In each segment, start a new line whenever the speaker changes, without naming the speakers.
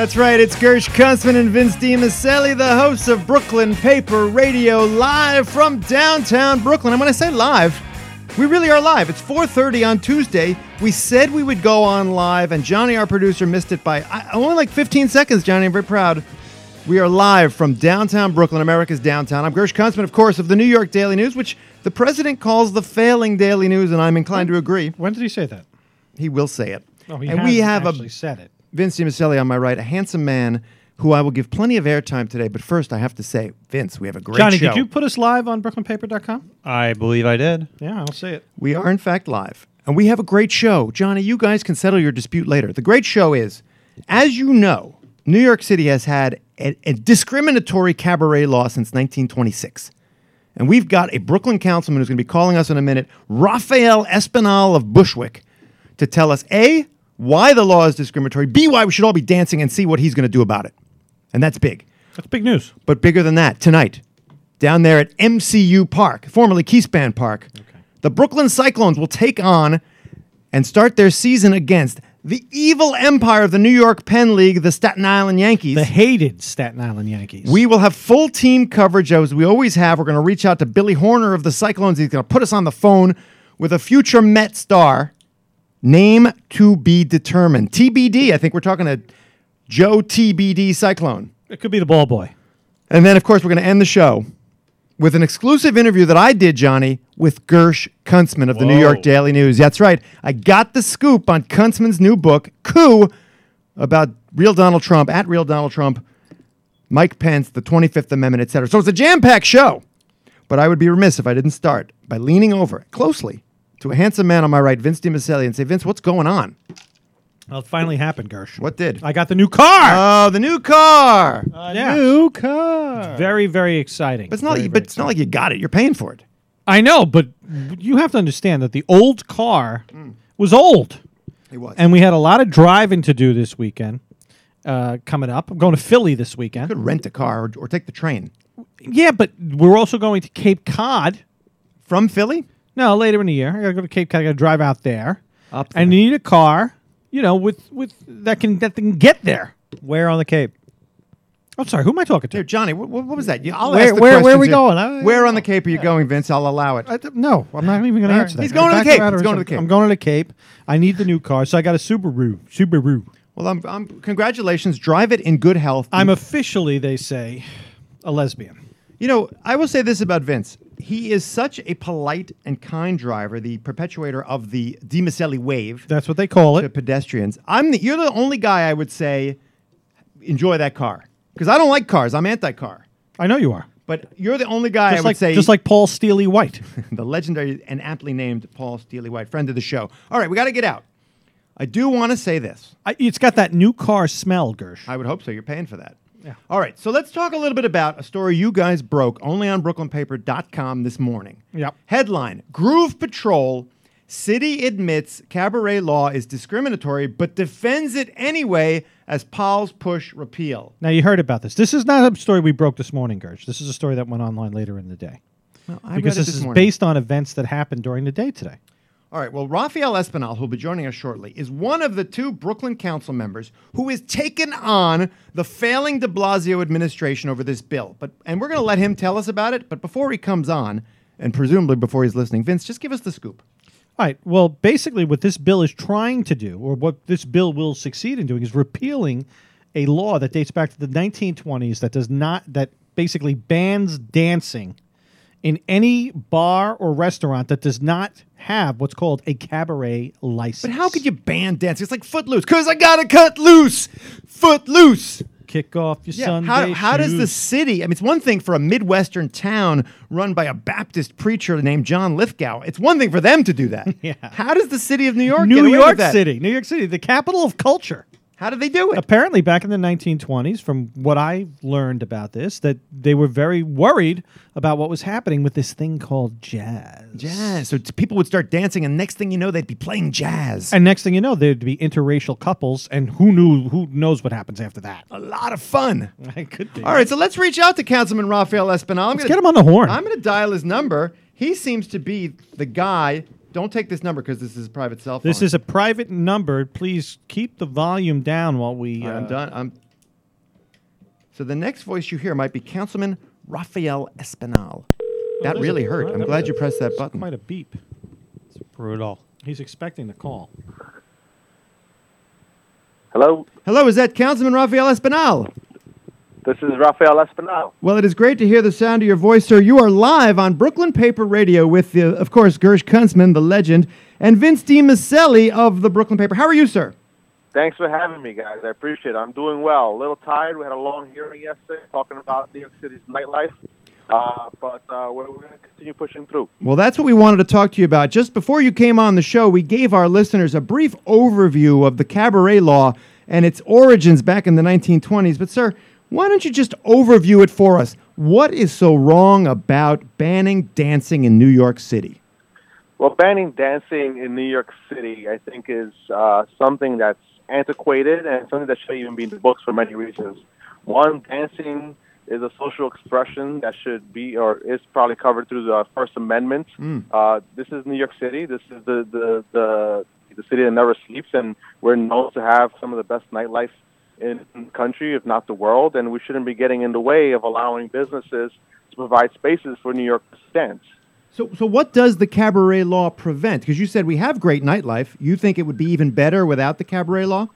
That's right, it's Gersh Kuntzman and Vince DiMiceli, the hosts of Brooklyn Paper Radio, live from downtown Brooklyn. And when I say live, we really are live. It's 4.30 on Tuesday. We said we would go on live, and Johnny, our producer, missed it by only like 15 seconds, Johnny. I'm very proud. We are live from downtown Brooklyn, America's downtown. I'm Gersh Kuntzman, of course, of the New York Daily News, which the president calls the failing Daily News, and I'm inclined to agree.
When did he say that?
He will say it.
Oh, he
and we have
actually
a
said it.
Vince DiMiceli on my right, a handsome man who I will give plenty of airtime today. But first, I have to say, Vince, we have a great show.
Johnny,
show.
did you put us live on BrooklynPaper.com?
I believe I did.
Yeah, I'll say it.
We are, in fact, live. And we have a great show. Johnny, you guys can settle your dispute later. The great show is, as you know, New York City has had a, a discriminatory cabaret law since 1926. And we've got a Brooklyn councilman who's going to be calling us in a minute, Rafael Espinal of Bushwick, to tell us A, why the law is discriminatory, B, why we should all be dancing, and see what he's going to do about it. And that's big.
That's big news.
But bigger than that, tonight, down there at MCU Park, formerly Keyspan Park, the Brooklyn Cyclones will take on and start their season against the evil empire of the New York Penn League, the Staten Island Yankees.
The hated Staten Island Yankees.
we will have full team coverage as we always have. We're going to reach out to Billy Harner of the Cyclones. He's going to put us on the phone with a future Met star. Name to be determined. TBD. I think we're talking to Joe TBD Cyclone.
it could be the ball boy.
And then, of course, we're going to end the show with an exclusive interview that I did, Johnny, with Gersh Kuntzman of the New York Daily News. That's right. I got the scoop on Kuntzman's new book, Coup, about real Donald Trump, at real Donald Trump, Mike Pence, the 25th Amendment, etc. So it's a jam packed show. But I would be remiss if I didn't start by leaning over closely to a handsome man on my right, Vince DiMiceli, and say, Vince, what's going on?
Well, it finally happened, Gersh.
What did?
I got the new car.
Oh, the new car.
yeah.
New car.
Very, very exciting.
but it's not.
Very,
But
very
it's not like you got it. You're paying for it.
I know, but you have to understand that the old car was old.
It was.
And we had a lot of driving to do this weekend uh, coming up. I'm going to Philly this weekend.
could rent a car or, or take the train
Yeah, but we're also going to Cape Cod.
from Philly.
No, later in the year. I got to go to Cape Cod. I got to drive out there.
Up
And you need a car, you know, with with that can that can get there.
Where on the Cape?
I'm sorry, who am I talking
Here,
to?
Johnny, what, what, was that? You- I'll
Where-
ask the
where- where are
questions
we
here.
going? I-
where on the Cape are you uh, going, Vince? I'll allow it.
I d- no, I'm not even going to
All
answer
right.
that.
He's going to the
Back
Cape. He's going to the
something.
Cape.
I'm going to the Cape. I need the new car, so I got a Subaru. Subaru.
well, I'm, I'm, congratulations. Drive it in good health.
I'm officially, they say, a lesbian.
You know, I will say this about Vince. He is such a polite and kind driver, the perpetuator of the DiMiceli wave
That's what they call it.
to pedestrians. I'm the, you're the only guy I would say enjoy that car because I don't like cars. I'm anti-car.
I know you are.
But you're the only guy I
Just
would
like,
say
just like Paul Steely White.
the legendary and aptly named Paul Steely White, friend of the show. All right, we got to get out. I do want to say this.
I, it's got that new car smell, Gersh.
I would hope so. You're paying for that.
Yeah.
All right, so let's talk a little bit about a story you guys broke only on BrooklynPaper.com this morning.
Yep.
Headline Groove Patrol City admits cabaret law is discriminatory, but defends it anyway as Paul's push repeal.
Now you heard about this. This is not a story we broke this morning, Gersh. This is a story that went online later in the day.
I
because
it
this, is
morning.
based on events that happened during the day today.
All right. Well, Rafael Espinal, who'll be joining us shortly, is one of the two Brooklyn council members who has taken on the failing De Blasio administration over this bill. But and we're going to let him tell us about it. But before he comes on, and presumably before he's listening, Vince, just give us the scoop.
All right. Well, basically, what this bill is trying to do, or what this bill will succeed in doing, is repealing a law that dates back to the 1920s that does not that basically bans dancing in any bar or restaurant that does not have what's called a cabaret license.
But how could you ban dancing? It's like Footloose. Because I got to cut loose. Footloose.
kick off your
Yeah.
Sunday
How, how does the city? I mean, it's one thing for a midwestern town run by a Baptist preacher named John Lithgow. It's one thing for them to do that.
Yeah.
How does the city of New York?
New York? City, New York City, the capital of culture.
How did they do it?
Apparently, back in the 1920s, from what I learned about this, that they were very worried about what was happening with this thing called jazz.
Jazz. So t- people would start dancing, and next thing you know, they'd be playing jazz.
And next thing you know, there'd be interracial couples, and who knew? Who knows what happens after that?
a lot of fun.
It could be.
All right, so let's reach out to Councilman Rafael Espinal. I'm
Let's
gonna-
get him on the horn.
I'm going to dial his number. He seems to be the guy. Don't take this number because this is a private cell phone.
This is a private number. Please keep the volume down while we. Uh,
I'm done. I'm So the next voice you hear might be Councilman Rafael Espinal. That
is
really
it?
hurt. I'm
That
glad
was-
you pressed that button.
Quite a beep.
It's brutal.
He's expecting the call.
Hello,
Hello, is that Councilman Rafael Espinal?
This is Rafael Espinal.
Well, it is great to hear the sound of your voice, sir. You are live on Brooklyn Paper Radio with, the, of course, Gersh Kuntzman, the legend, and Vince DiMiceli of the Brooklyn Paper. How are you, sir?
Thanks for having me, guys. I appreciate it. I'm doing well. A little tired. We had a long hearing yesterday talking about New York City's nightlife, uh, but uh, we're, we're going to continue pushing through.
Well, that's what we wanted to talk to you about. Just before you came on the show, we gave our listeners a brief overview of the cabaret law and its origins back in the 1920s. But, sir, why don't you just overview it for us? What is so wrong about banning dancing in New York City?
Well, banning dancing in New York City, I think, is uh, something that's antiquated and something that should even be in the books for many reasons. One, dancing is a social expression that should be or is probably covered through the First Amendment. Uh, this is New York City. This is the, the, the, the city that never sleeps, and we're known to have some of the best nightlife in the country, if not the world, and we shouldn't be getting in the way of allowing businesses to provide spaces for New York to dance.
So, so what does the cabaret law prevent? Because you said we have great nightlife. You think it would be even better without the cabaret law?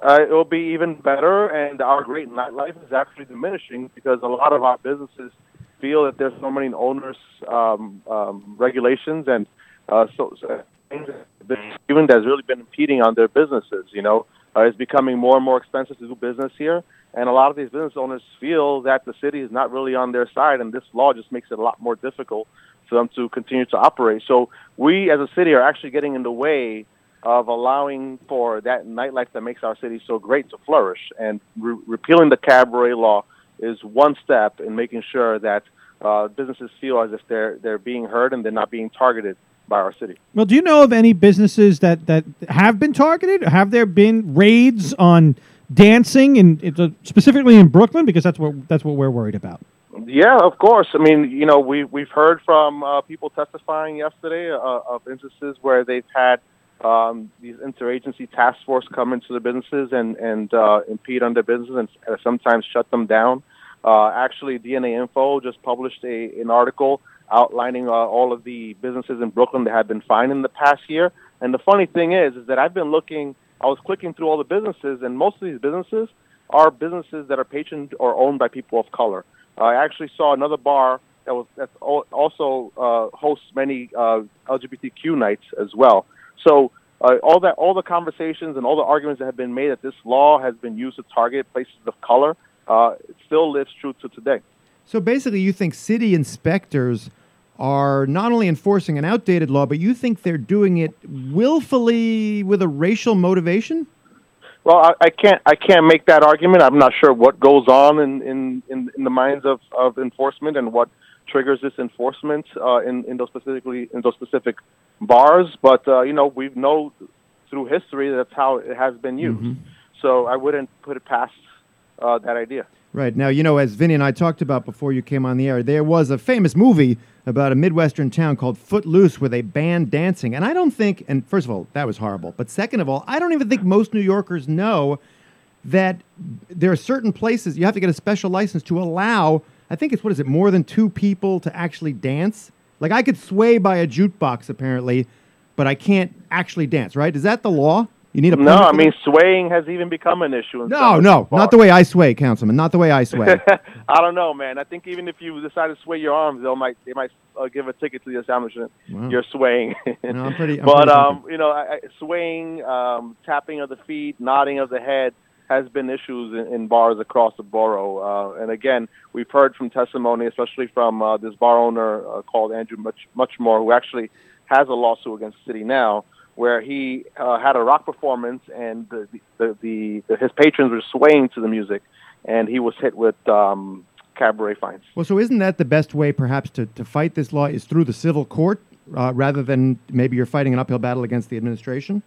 Uh, it will be even better, and our great nightlife is actually diminishing because a lot of our businesses feel that there's so many owners um, um, regulations and uh, so, so things that even that's really been impeding on their businesses. You know, uh, it's becoming more and more expensive to do business here, and a lot of these business owners feel that the city is not really on their side, and this law just makes it a lot more difficult for them to continue to operate. So we, as a city, are actually getting in the way of allowing for that nightlife that makes our city so great to flourish. And re- repealing the cabaret law is one step in making sure that uh, businesses feel as if they're they're being heard and they're not being targeted by our city.
Well, do you know of any businesses that, that have been targeted? Have there been raids on dancing, and uh, specifically in Brooklyn? Because that's what that's what we're worried about.
Yeah, of course. I mean, you know, we we've heard from uh, people testifying yesterday uh, of instances where they've had um, these interagency task force come into the businesses and and uh, impede on their business and sometimes shut them down. Uh, actually, DNA Info just published a an article outlining uh, all of the businesses in Brooklyn that have been fined in the past year. And the funny thing is, is that I've been looking. I was clicking through all the businesses, and most of these businesses are businesses that are patroned or owned by people of color. I actually saw another bar that was that's also uh, hosts many uh, LGBTQ nights as well. So uh, all that, all the conversations and all the arguments that have been made that this law has been used to target places of color, uh, still lives true to today.
So basically, you think city inspectors are not only enforcing an outdated law, but you think they're doing it willfully with a racial motivation?
Well, I, I can't I can't make that argument. I'm not sure what goes on in in, in, in the minds of, of enforcement and what triggers this enforcement uh, in in those specifically in those specific bars. But uh, you know, we know through history that's how it has been used. So I wouldn't put it past uh, that idea.
Right. Now, you know, as Vinny and I talked about before you came on the air, there was a famous movie about a Midwestern town called Footloose where they banned dancing. And I don't think, and first of all, that was horrible. But second of all, I don't even think most New Yorkers know that there are certain places you have to get a special license to allow, I think it's, what is it, more than two people to actually dance? Like I could sway by a jukebox apparently, but I can't actually dance, right? Is that the law? You need a
No, I mean swaying has even become an issue. In
No, no,
these
not the way I sway, Councilman. Not the way I sway.
I don't know, man. I think even if you decide to sway your arms, they might they might uh, give a ticket to the establishment.
Wow.
You're swaying.
No, I'm pretty- I'm
but
pretty
um, you know, I, I, swaying, um, tapping of the feet, nodding of the head has been issues in, in bars across the borough. Uh, and again, we've heard from testimony, especially from uh, this bar owner uh, called Andrew Much Muchmore, who actually has a lawsuit against the city now, where he uh, had a rock performance and the, the, the, the his patrons were swaying to the music, and he was hit with um, cabaret fines.
Well, so isn't that the best way, perhaps, to, to fight this law is through the civil court uh, rather than maybe you're fighting an uphill battle against the administration?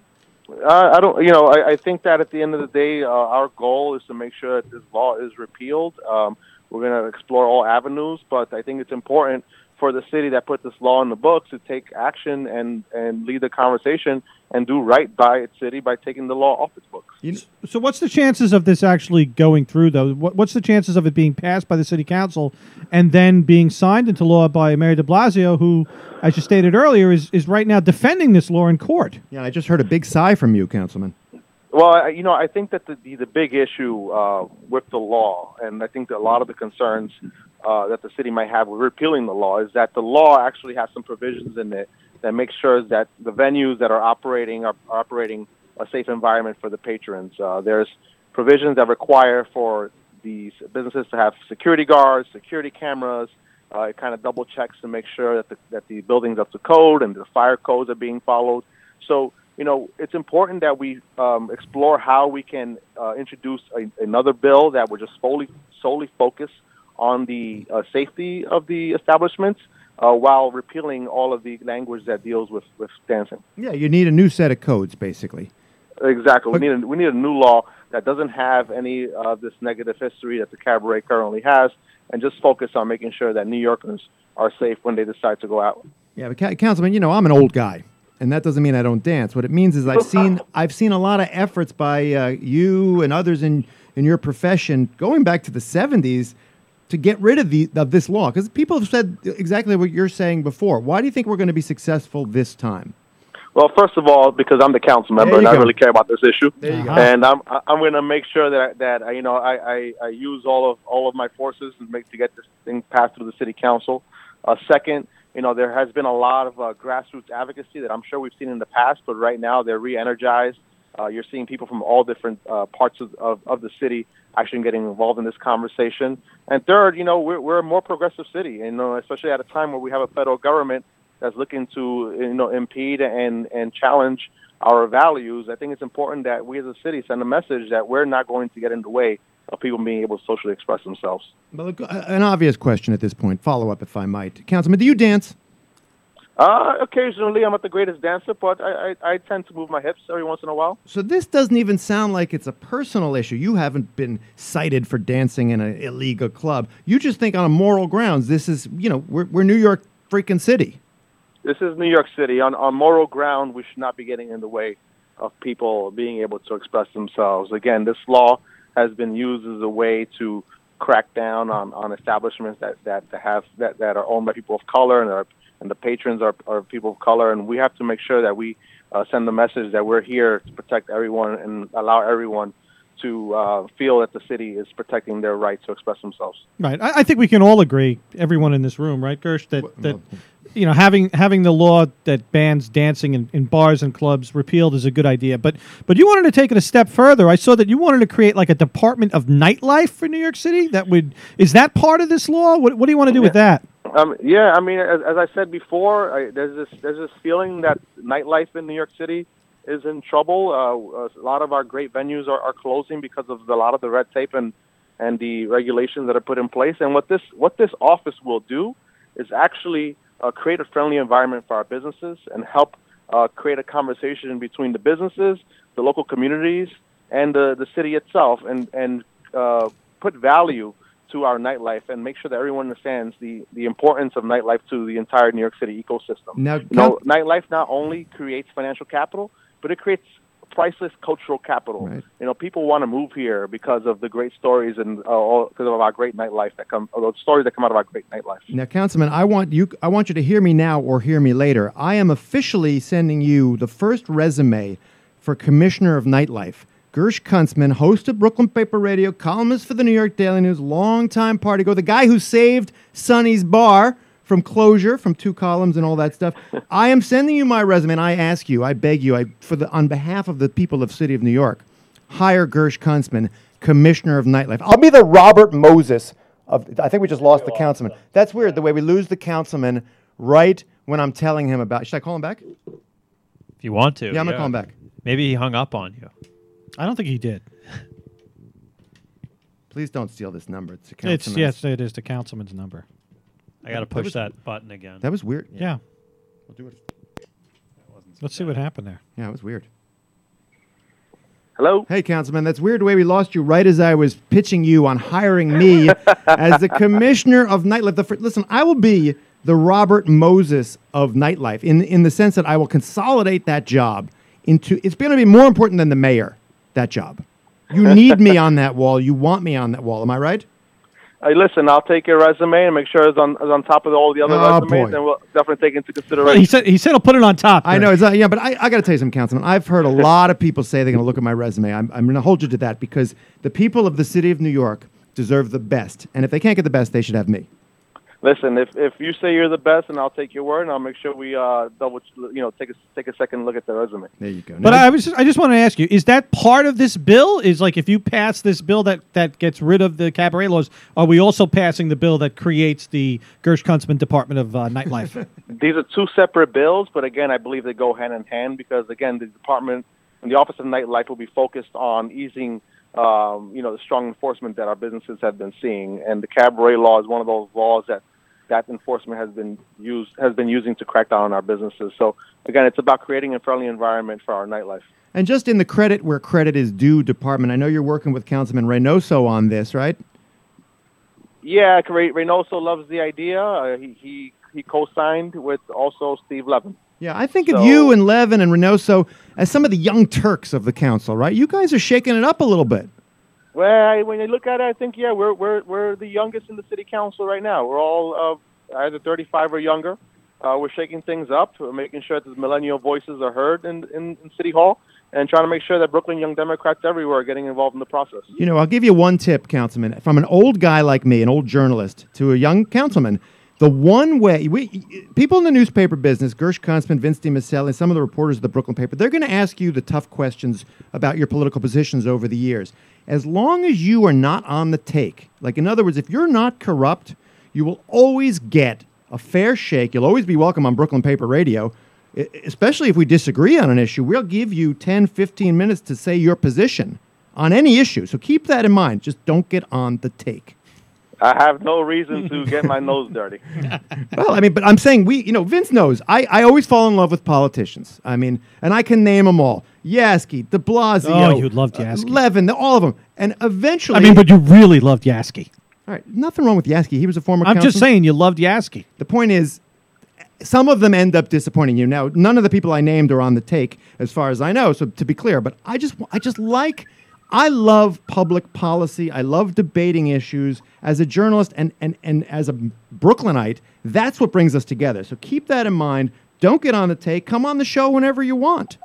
Uh, I don't, you know, I, I think that at the end of the day, uh, our goal is to make sure that this law is repealed. Um, we're going to explore all avenues, but I think it's important for the city that put this law in the books to take action and and lead the conversation and do right by its city by taking the law off its books.
You,
So, what's the chances of this actually going through, though? What, what's the chances of it being passed by the city council and then being signed into law by Mayor De Blasio, who, as you stated earlier, is, is right now defending this law in court?
yeah, I just heard a big sigh from you, Councilman.
Well, I, you know, I think that the the, the big issue uh, with the law, and I think that a lot of the concerns uh, that the city might have with repealing the law, is that the law actually has some provisions in it that make sure that the venues that are operating are, are operating a safe environment for the patrons. Uh, there's provisions that require for these businesses to have security guards, security cameras. Uh, it kind of double checks to make sure that the that the building's up to code and the fire codes are being followed. So you know, it's important that we um, explore how we can uh, introduce a, another bill that would just solely solely focus on the uh, safety of the establishments uh, while repealing all of the language that deals with, with dancing.
Yeah, you need a new set of codes, basically.
Exactly. We need a, we need a new law that doesn't have any of this negative history that the cabaret currently has, and just focus on making sure that New Yorkers are safe when they decide to go out.
Yeah, but Councilman, you know, I'm an old guy, and that doesn't mean I don't dance. What it means is I've seen I've seen a lot of efforts by uh, you and others in in your profession going back to the 70s to get rid of the of this law because people have said exactly what you're saying before. Why do you think we're going to be successful this time?
Well, first of all, because I'm the council member and
you
I really care about this issue,
go.
and I'm I'm going to make sure that that uh, you know I, I, I use all of all of my forces to make to get this thing passed through the city council. Uh, second, you know there has been a lot of uh, grassroots advocacy that I'm sure we've seen in the past, but right now they're re-energized. Uh, you're seeing people from all different uh, parts of, of, of the city actually getting involved in this conversation. And third, you know we're we're a more progressive city, know, especially at a time where we have a federal government that's looking to you know impede and and challenge our values, I think it's important that we as a city send a message that we're not going to get in the way of people being able to socially express themselves.
An obvious question at this point. Follow up, if I might, Councilman. Do you dance?
Uh, occasionally, I'm not the greatest dancer, but I, I, I tend to move my hips every once in a while.
So this doesn't even sound like it's a personal issue. You haven't been cited for dancing in an illegal club. You just think on a moral grounds, this is, you know, we're, we're New York freaking city.
This is New York City. On, on moral ground, we should not be getting in the way of people being able to express themselves. Again, this law has been used as a way to crack down on, on establishments that, that, that have that, that are owned by people of color and are and the patrons are, are people of color and we have to make sure that we uh, send the message that we're here to protect everyone and allow everyone to uh, feel that the city is protecting their right to express themselves.
Right. I, I think we can all agree, everyone in this room, right, Gersh, that, that you know having having the law that bans dancing in, in bars and clubs repealed is a good idea. But but you wanted to take it a step further. I saw that you wanted to create like a department of nightlife for New York City. That would is that part of this law? What what do you want to do with that?
Um, yeah, I mean, as, as I said before, I, there's this there's this feeling that nightlife in New York City is in trouble. Uh, a lot of our great venues are, are closing because of a lot of the red tape and and the regulations that are put in place. And what this what this office will do is actually uh, create a friendly environment for our businesses and help uh, create a conversation between the businesses, the local communities, and the the city itself, and and uh, put value to our nightlife and make sure that everyone understands the, the importance of nightlife to the entire New York City ecosystem.
Now,
you know, nightlife not only creates financial capital, but it creates priceless cultural capital.
Right.
You know, people want to move here because of the great stories and uh, all, because of our great nightlife that come, or the stories that come out of our great nightlife.
Now, Councilman, I want you. I want you to hear me now or hear me later. I am officially sending you the first resume for Commissioner of Nightlife. Gersh Kuntzman, host of Brooklyn Paper Radio, columnist for the New York Daily News, longtime party go, the guy who saved Sunny's Bar from closure, from two columns and all that stuff. I am sending you my resume, and I ask you, I beg you, I, for the on behalf of the people of city of New York, hire Gersh Kuntzman, Commissioner of Nightlife. I'll be the Robert Moses of. I think we just lost the councilman. That's weird. The way we lose the councilman right when I'm telling him about. Should I call him back?
If you want to.
Yeah, I'm gonna call him back.
Maybe he hung up on you.
I don't think he did.
Please don't steal this number. It's the
It's
councilman's.
yes, it is the councilman's number.
I got to push that button again.
That was weird.
Yeah.
We'll do it.
Let's see what happened there.
Yeah, it was weird.
Hello?
Hey, Councilman, that's weird the way we lost you right as I was pitching you on hiring me as the Commissioner of Nightlife. The fir- Listen, I will be the Robert Moses of nightlife in in the sense that I will consolidate that job into it's going to be more important than the mayor that job. You need me on that wall. You want me on that wall. Am I right?
Hey, listen, I'll take your resume and make sure it's on, it's on top of all the other
Oh,
resumes,
boy.
and we'll definitely take into
Well,
consideration.
he said he said he'll put it on top.
I know it's not, yeah, but I, I got to tell you something, Councilman. I've heard a lot of people say they're going to look at my resume. I'm, I'm going to hold you to that because the people of the city of New York deserve the best, and if they can't get the best, they should have me.
Listen, if if you say you're the best, and I'll take your word, and I'll make sure we uh double, you know, take a take a second look at the resume.
There you go.
But
Now-
I was just, I just want to ask you: Is that part of this bill? Is like if you pass this bill that that gets rid of the cabaret laws, are we also passing the bill that creates the Gersh Kuntzman Department of uh, Nightlife?
These are two separate bills, but again, I believe they go hand in hand because again, the department and the Office of Nightlife will be focused on easing, um, you know, the strong enforcement that our businesses have been seeing, and the cabaret law is one of those laws that that enforcement has been used has been using to crack down on our businesses. So again, it's about creating a friendly environment for our nightlife.
and just in the credit where credit is due department, I know you're working with Councilman Reynoso on this, right?
Yeah, Ray- Reynoso loves the idea. Uh, he he he co-signed with also Steve Levin.
Yeah, I think of you and Levin and Reynoso as some of the young Turks of the council, right? You guys are shaking it up a little bit.
Well, I, when you look at it, I think yeah, we're we're we're the youngest in the city council right now. We're all uh, either 35 or younger. Uh, we're shaking things up, we're making sure that the millennial voices are heard in, in, in City Hall, and trying to make sure that Brooklyn young Democrats everywhere are getting involved in the process.
You know, I'll give you one tip, Councilman. From an old guy like me, an old journalist, to a young councilman, the one way we people in the newspaper business, Gersh Kuntzman, Vince DiMiceli, and some of the reporters of the Brooklyn paper, they're going to ask you the tough questions about your political positions over the years. As long as you are not on the take, like in other words, if you're not corrupt, you will always get a fair shake. You'll always be welcome on Brooklyn Paper Radio. E- Especially if we disagree on an issue, we'll give you 10, 15 minutes to say your position on any issue. So keep that in mind. Just don't get on the take.
I have no reason to get my nose dirty.
Well, I mean, but I'm saying we, you know, Vince knows. I, I always fall in love with politicians. I mean, and I can name them all: Yassky, De Blasio,
Oh, you loved Yassky.
Levin, all of them. And eventually,
I mean, but you really loved Yassky.
all right, nothing wrong with Yassky. He was a former.
I'm just saying you loved Yassky.
The point is, some of them end up disappointing you. Now, none of the people I named are on the take, as far as I know. So to be clear, but I just, I just like, I love public policy. I love debating issues as a journalist and and and as a Brooklynite. That's what brings us together. So keep that in mind. Don't get on the take. Come on the show whenever you want.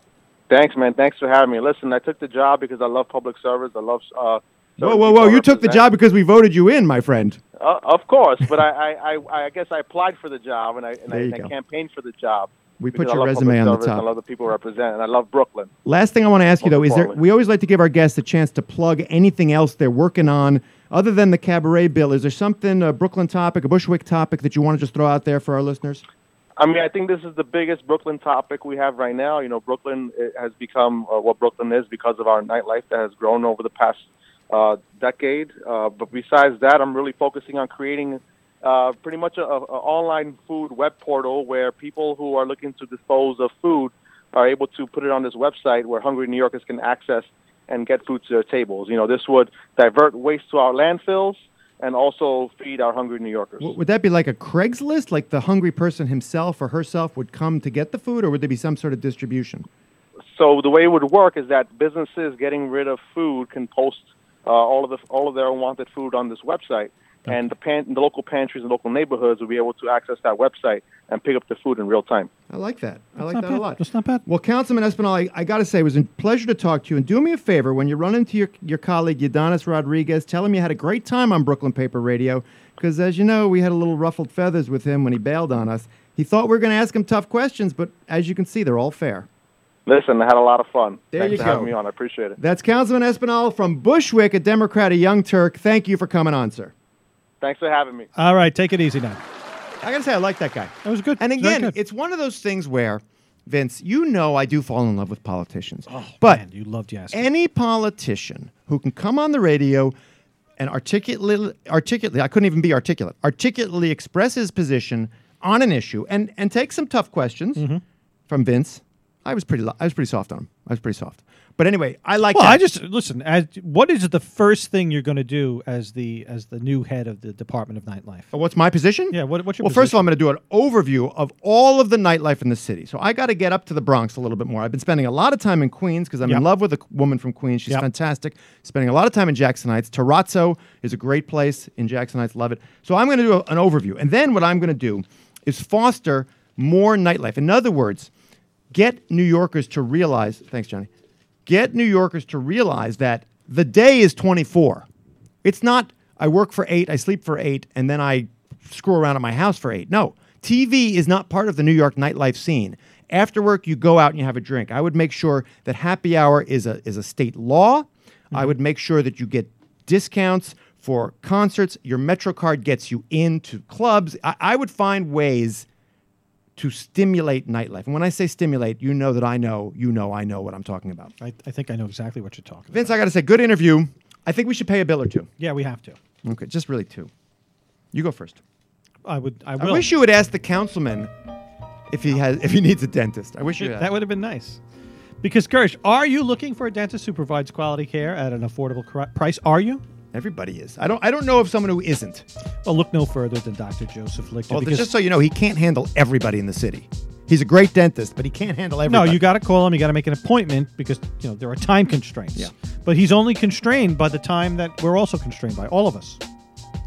Thanks, man. Thanks for having me. Listen, I took the job because I love public service. I love. Uh,
Whoa, whoa, whoa! You took the job because we voted you in, my friend.
Uh, of course, but I, I, I, I guess I applied for the job and I and, I, and. I campaigned for the job.
We put your resume on the top.
I love the people represent, and I love Brooklyn.
Last thing I want to ask you though is there we always like to give our guests a chance to plug anything else they're working on other than the cabaret bill. Is there something a Brooklyn topic, a Bushwick topic that you want to just throw out there for our listeners?
I mean, I think this is the biggest Brooklyn topic we have right now. You know, Brooklyn it has become uh, what Brooklyn is because of our nightlife that has grown over the past uh, decade. Uh, but besides that, I'm really focusing on creating uh, pretty much a, a online food web portal where people who are looking to dispose of food are able to put it on this website where hungry New Yorkers can access and get food to their tables. You know, this would divert waste to our landfills and also feed our hungry New Yorkers.
Would that be like a Craigslist, like the hungry person himself or herself would come to get the food, or would there be some sort of distribution?
So the way it would work is that businesses getting rid of food can post uh, all of the all of their unwanted food on this website, and the pan, the local pantries and local neighborhoods will be able to access that website and pick up the food in real time.
I like that. I like that
bad.
a lot.
That's not bad.
Well, Councilman Espinal, I, I got to say, it was a pleasure to talk to you. And do me a favor when you run into your, your colleague, Ydanis Rodriguez, tell him you had a great time on Brooklyn Paper Radio. Because, as you know, we had a little ruffled feathers with him when he bailed on us. He thought we were going to ask him tough questions, but as you can see, they're all fair.
Listen, I had a lot of fun.
There
Thanks
you
for
go.
having me on. I appreciate it.
That's Councilman Espinal from Bushwick, a Democrat, a young Turk. Thank you for coming on, sir.
Thanks for having me.
All right, take it easy now.
I got to say, I like that guy.
That was good.
And again,
good.
it's one of those things where, Vince, you know I do fall in love with politicians.
Oh,
but
man, you loved Yassky.
any politician who can come on the radio and articulately, articulately, I couldn't even be articulate, articulately express his position on an issue and, and take some tough questions
Mm-hmm.
from Vince, I was pretty. lo- I was pretty soft on him. I was pretty soft. But anyway, I like.
Well,
that.
I just listen. As what is the first thing you're going to do as the as the new head of the Department of Nightlife?
Oh, What's my position?
Yeah, what- what's your
well, first of all. I'm going to do an overview of all of the nightlife in the city. So I got to get up to the Bronx a little bit more. I've been spending a lot of time in Queens because I'm
Yep.
in love with a woman from Queens. She's
Yep.
fantastic. Spending a lot of time in Jackson Heights. Terrazzo is a great place in Jackson Heights. Love it. So I'm going to do a- an overview, and then what I'm going to do is foster more nightlife. In other words, get New Yorkers to realize. Thanks, Johnny. Get New Yorkers to realize that the day is 24. It's not I work for eight, I sleep for eight, and then I screw around at my house for eight. No, TV is not part of the New York nightlife scene. After work, you go out and you have a drink. I would make sure that happy hour is a is a state law. I mm-hmm. would make sure that you get discounts for concerts. Your Metro card gets you into clubs. I, I would find ways to stimulate nightlife. And when I say stimulate, you know that I know, you know, I know what I'm talking about.
I, I think I know exactly what you're talking about.
Vince, I got to say, good interview. I think we should pay a bill or two.
Yeah, we have to.
Okay, just really two. You go first.
I would. I will.
I wish you would ask the councilman if he has if he needs a dentist. I wish you had.
that would have been nice. Because Gersh, are you looking for a dentist who provides quality care at an affordable price? Are you?
Everybody is. I don't. I don't know of someone who isn't.
Well, look no further than Dr. Joseph Lichter.
Well, just so you know, he can't handle everybody in the city. He's a great dentist, but he can't handle everybody.
no, you got to call him. You got to make an appointment because you know there are time constraints.
Yeah.
But he's only constrained by the time that we're also constrained by all of us.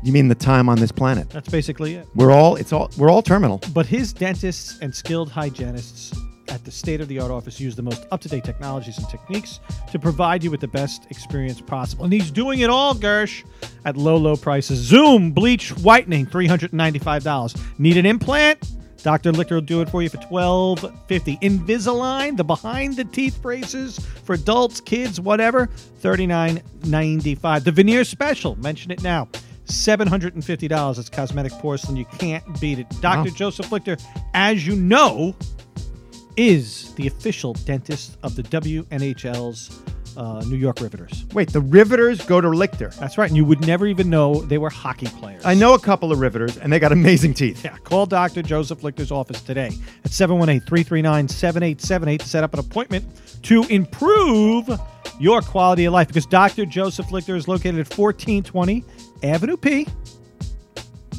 You mean the time on this planet?
That's basically it.
We're all. It's all. We're all terminal.
But his dentists and skilled hygienists at the state of the art office use the most up to date technologies and techniques to provide you with the best experience possible. And he's doing it all, Gersh, at low, low prices. Zoom, bleach, whitening, $395. Need an implant? Dr. Lichter will do it for you for $12.50. Invisalign, the behind the teeth braces for adults, kids, whatever, $39.95. The veneer special, mention it now. $750. It's cosmetic porcelain. You can't beat it. Dr.
Wow.
Joseph Lichter, as you know, is the official dentist of the WNHL's uh, New York Riveters.
Wait, the Riveters go to Lichter.
That's right. And you would never even know they were hockey players.
I know a couple of Riveters, and they got amazing teeth.
Yeah, call Dr. Joseph Lichter's office today at 718 339 7878 to set up an appointment to improve your quality of life because Dr. Joseph Lichter is located at 1420 Avenue P.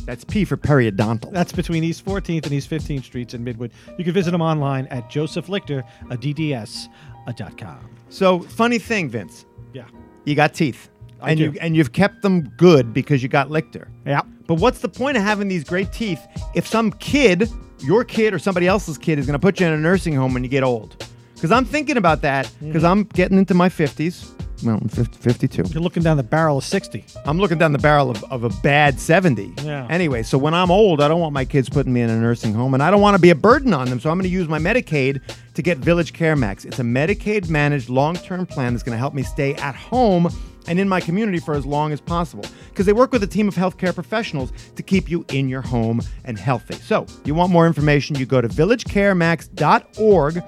That's P for periodontal.
That's between East 14th and East 15th Streets in Midwood. You can visit him online at Joseph Lichter, a DDS, dot com.
So funny thing, Vince.
Yeah.
You got teeth,
I
and
do.
you and you've kept them good because you got Lichter.
Yeah.
But what's the point of having these great teeth if some kid, your kid or somebody else's kid, is going to put you in a nursing home when you get old? Because I'm thinking about that because mm. I'm getting into my 50s. Well, 50, 52.
You're looking down the barrel of 60.
I'm looking down the barrel of, of a bad 70.
Yeah.
Anyway, so when I'm old, I don't want my kids putting me in a nursing home and I don't want to be a burden on them. So I'm going to use my Medicaid to get Village Care Max. It's a Medicaid managed long term plan that's going to help me stay at home and in my community for as long as possible. Because they work with a team of healthcare professionals to keep you in your home and healthy. So you want more information, you go to villagecaremax.org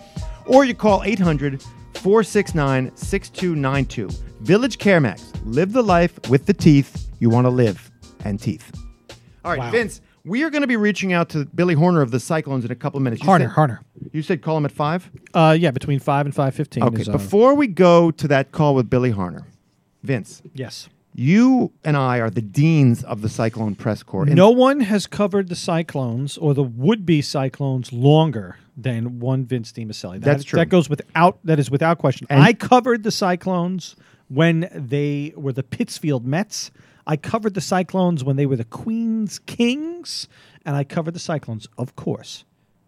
or you call 800 469 6292. Village Care Max. Live the life with the teeth you want to live and teeth. All right,
Wow.
Vince, we are going to be reaching out to Billy Harner of the Cyclones in a couple of minutes. You
Harner,
said-
Harner.
You said call him at five?
Uh, yeah, between 5 and 5.15.
Okay,
is, uh,
before we go to that call with Billy Harner, Vince,
Yes.
You and I are the deans of the Cyclone Press Corps. And
No one has covered the Cyclones or the would-be Cyclones longer than one Vince DiMiceli. That-
That's true.
That goes without. That is without question.
And-
I covered the Cyclones when they were the Pittsfield Mets. I covered the Cyclones when they were the Queens Kings, and I covered the Cyclones, of course,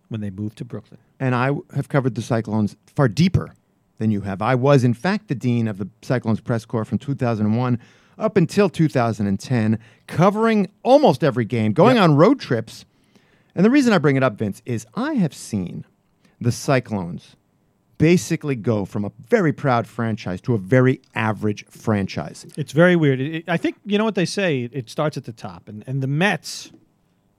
when they moved to Brooklyn.
and I have covered the Cyclones far deeper than you have. I was, in fact, the dean of the Cyclones Press Corps from 2001 up until 2010, covering almost every game, going on road trips. And the reason I bring it up, Vince, is I have seen the Cyclones basically go from a very proud franchise to a very average franchise.
It's very weird. It, it- I think you know what they say. It starts at the top, and, and the Mets,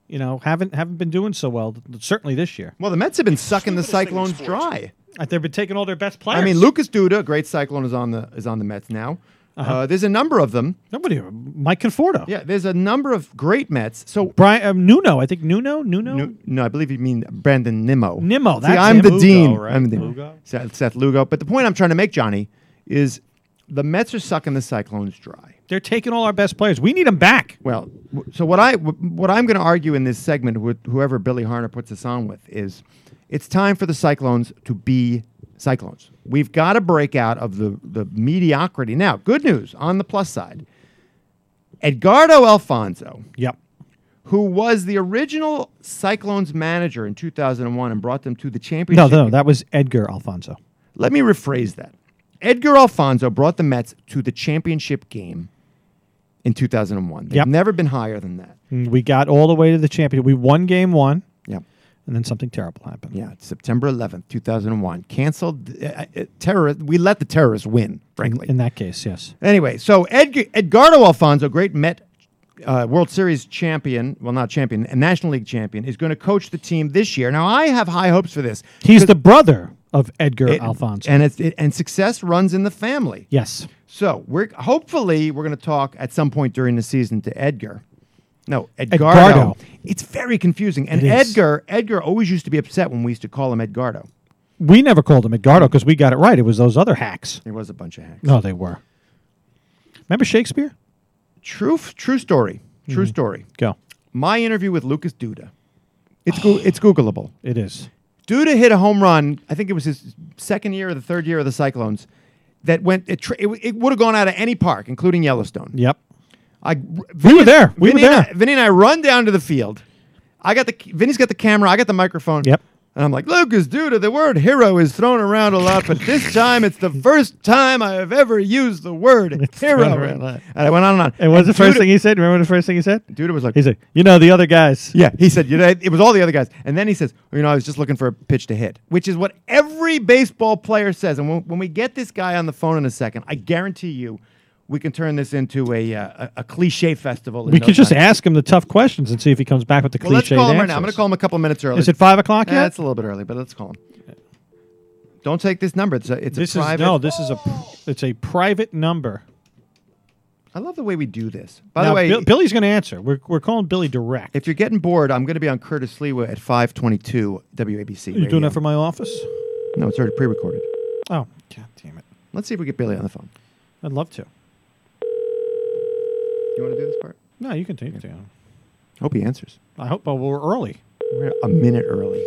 you know, haven't haven't been doing so well. Certainly this year,
Well, the Mets have been sucking the
Stupidest thing in
Cyclones dry.
Uh, they've been taking all their best players.
I mean, Lucas Duda, a great Cyclone, is on the is on the Mets now. Uh there's a number of them.
Nobody. Mike Conforto.
Yeah, there's a number of great Mets. So
Brian uh, Nuno. I think Nuno. Nuno.
no, no, I believe you mean Brandon Nimmo.
Nimmo,
See,
that's
I'm
him.
the
Lugo,
dean.
right?
I'm the dean.
Lugo?
Seth, Seth Lugo. But the point I'm trying to make, Johnny, is the Mets are sucking the Cyclones dry.
They're taking all our best players. We need them back.
Well, so what I what I'm going to argue in this segment with whoever Billy Harner puts us on with is, it's time for the Cyclones to be Cyclones. We've got to break out of the the mediocrity. Now, good news on the plus side. Edgardo Alfonzo,
Yep.
who was the original Cyclones manager in 2001 and brought them to the championship.
no, no, that was Edgar Alfonzo.
Let me rephrase that. Edgar Alfonzo brought the Mets to the championship game in 2001. They've
Yep.
never been higher than that.
Mm, we got all the way to the champion. We won game one. And then something terrible happened.
Yeah, September 11th, 2001. Canceled. Uh, uh, terrorist. We let the terrorists win, frankly.
In that case, yes.
anyway, so Edgar, Edgardo Alfonzo, great Met uh, World Series champion, well, not champion, a National League champion, is going to coach the team this year. Now, I have high hopes for this.
He's the brother of Edgar
It-
Alfonzo.
and it's it, and success runs in the family.
yes.
So we're hopefully we're going to talk at some point during the season to Edgar. No, Edgardo.
Edgardo.
It's very confusing. And
It is.
Edgar, Edgar always used to be upset when we used to call him Edgardo.
We never called him Edgardo because we got it right. It was those other hacks.
There was a bunch of hacks.
No, they were. Remember Shakespeare?
True, true story. True
Mm-hmm.
story.
Go.
My interview with Lucas Duda. It's go- it's Googleable.
It is.
Duda hit a home run. I think it was his second year or the third year of the Cyclones. That went. It, tra- it, it would have gone out of any park, including Yellowstone.
Yep.
I
We were there. We were
Vinny, and
there.
I, Vinny and I run down to the field. I got the Vinny's got the camera. I got the microphone.
Yep.
And I'm like, Lucas, dude, the word hero is thrown around a lot, but this time it's the first time I have ever used the word hero.
thrown
And. I went on and on.
And what's the first
Duda-
thing he said? Remember the first thing he said?
Duda was like,
He said, "You know the other guys."
yeah, he said, you know, it was all the other guys. And then he says, you know, I was just looking for a pitch to hit, which is what every baseball player says. And when, when we get this guy on the phone in a second, I guarantee you we can turn this into a, uh, a, cliche festival.
We
no
could just
time.
ask him the tough questions and see if he comes back with the
Well, let's
cliche
call him
answers.
right now. I'm going to call him a couple minutes early.
Is it five o'clock
Yeah,
yet?
it's a little bit early, but let's call him. Don't take this number. It's a, it's
this
a
is
private.
no. This is a. It's a private number.
I love the way we do this. By
Now,
the way,
Bill- Billy's going to answer. We're we're calling Billy direct.
if you're getting bored, I'm going to be on Curtis Sliwa at 522 WABC.
Are you
radio.
doing that for my office?
No, it's already pre-recorded.
Oh, god damn it!
Let's see if we get Billy on the phone.
I'd love to.
You want to do this part?
No, you can take it. Down.
Hope he answers.
I hope. Well, we're early.
We're a minute early.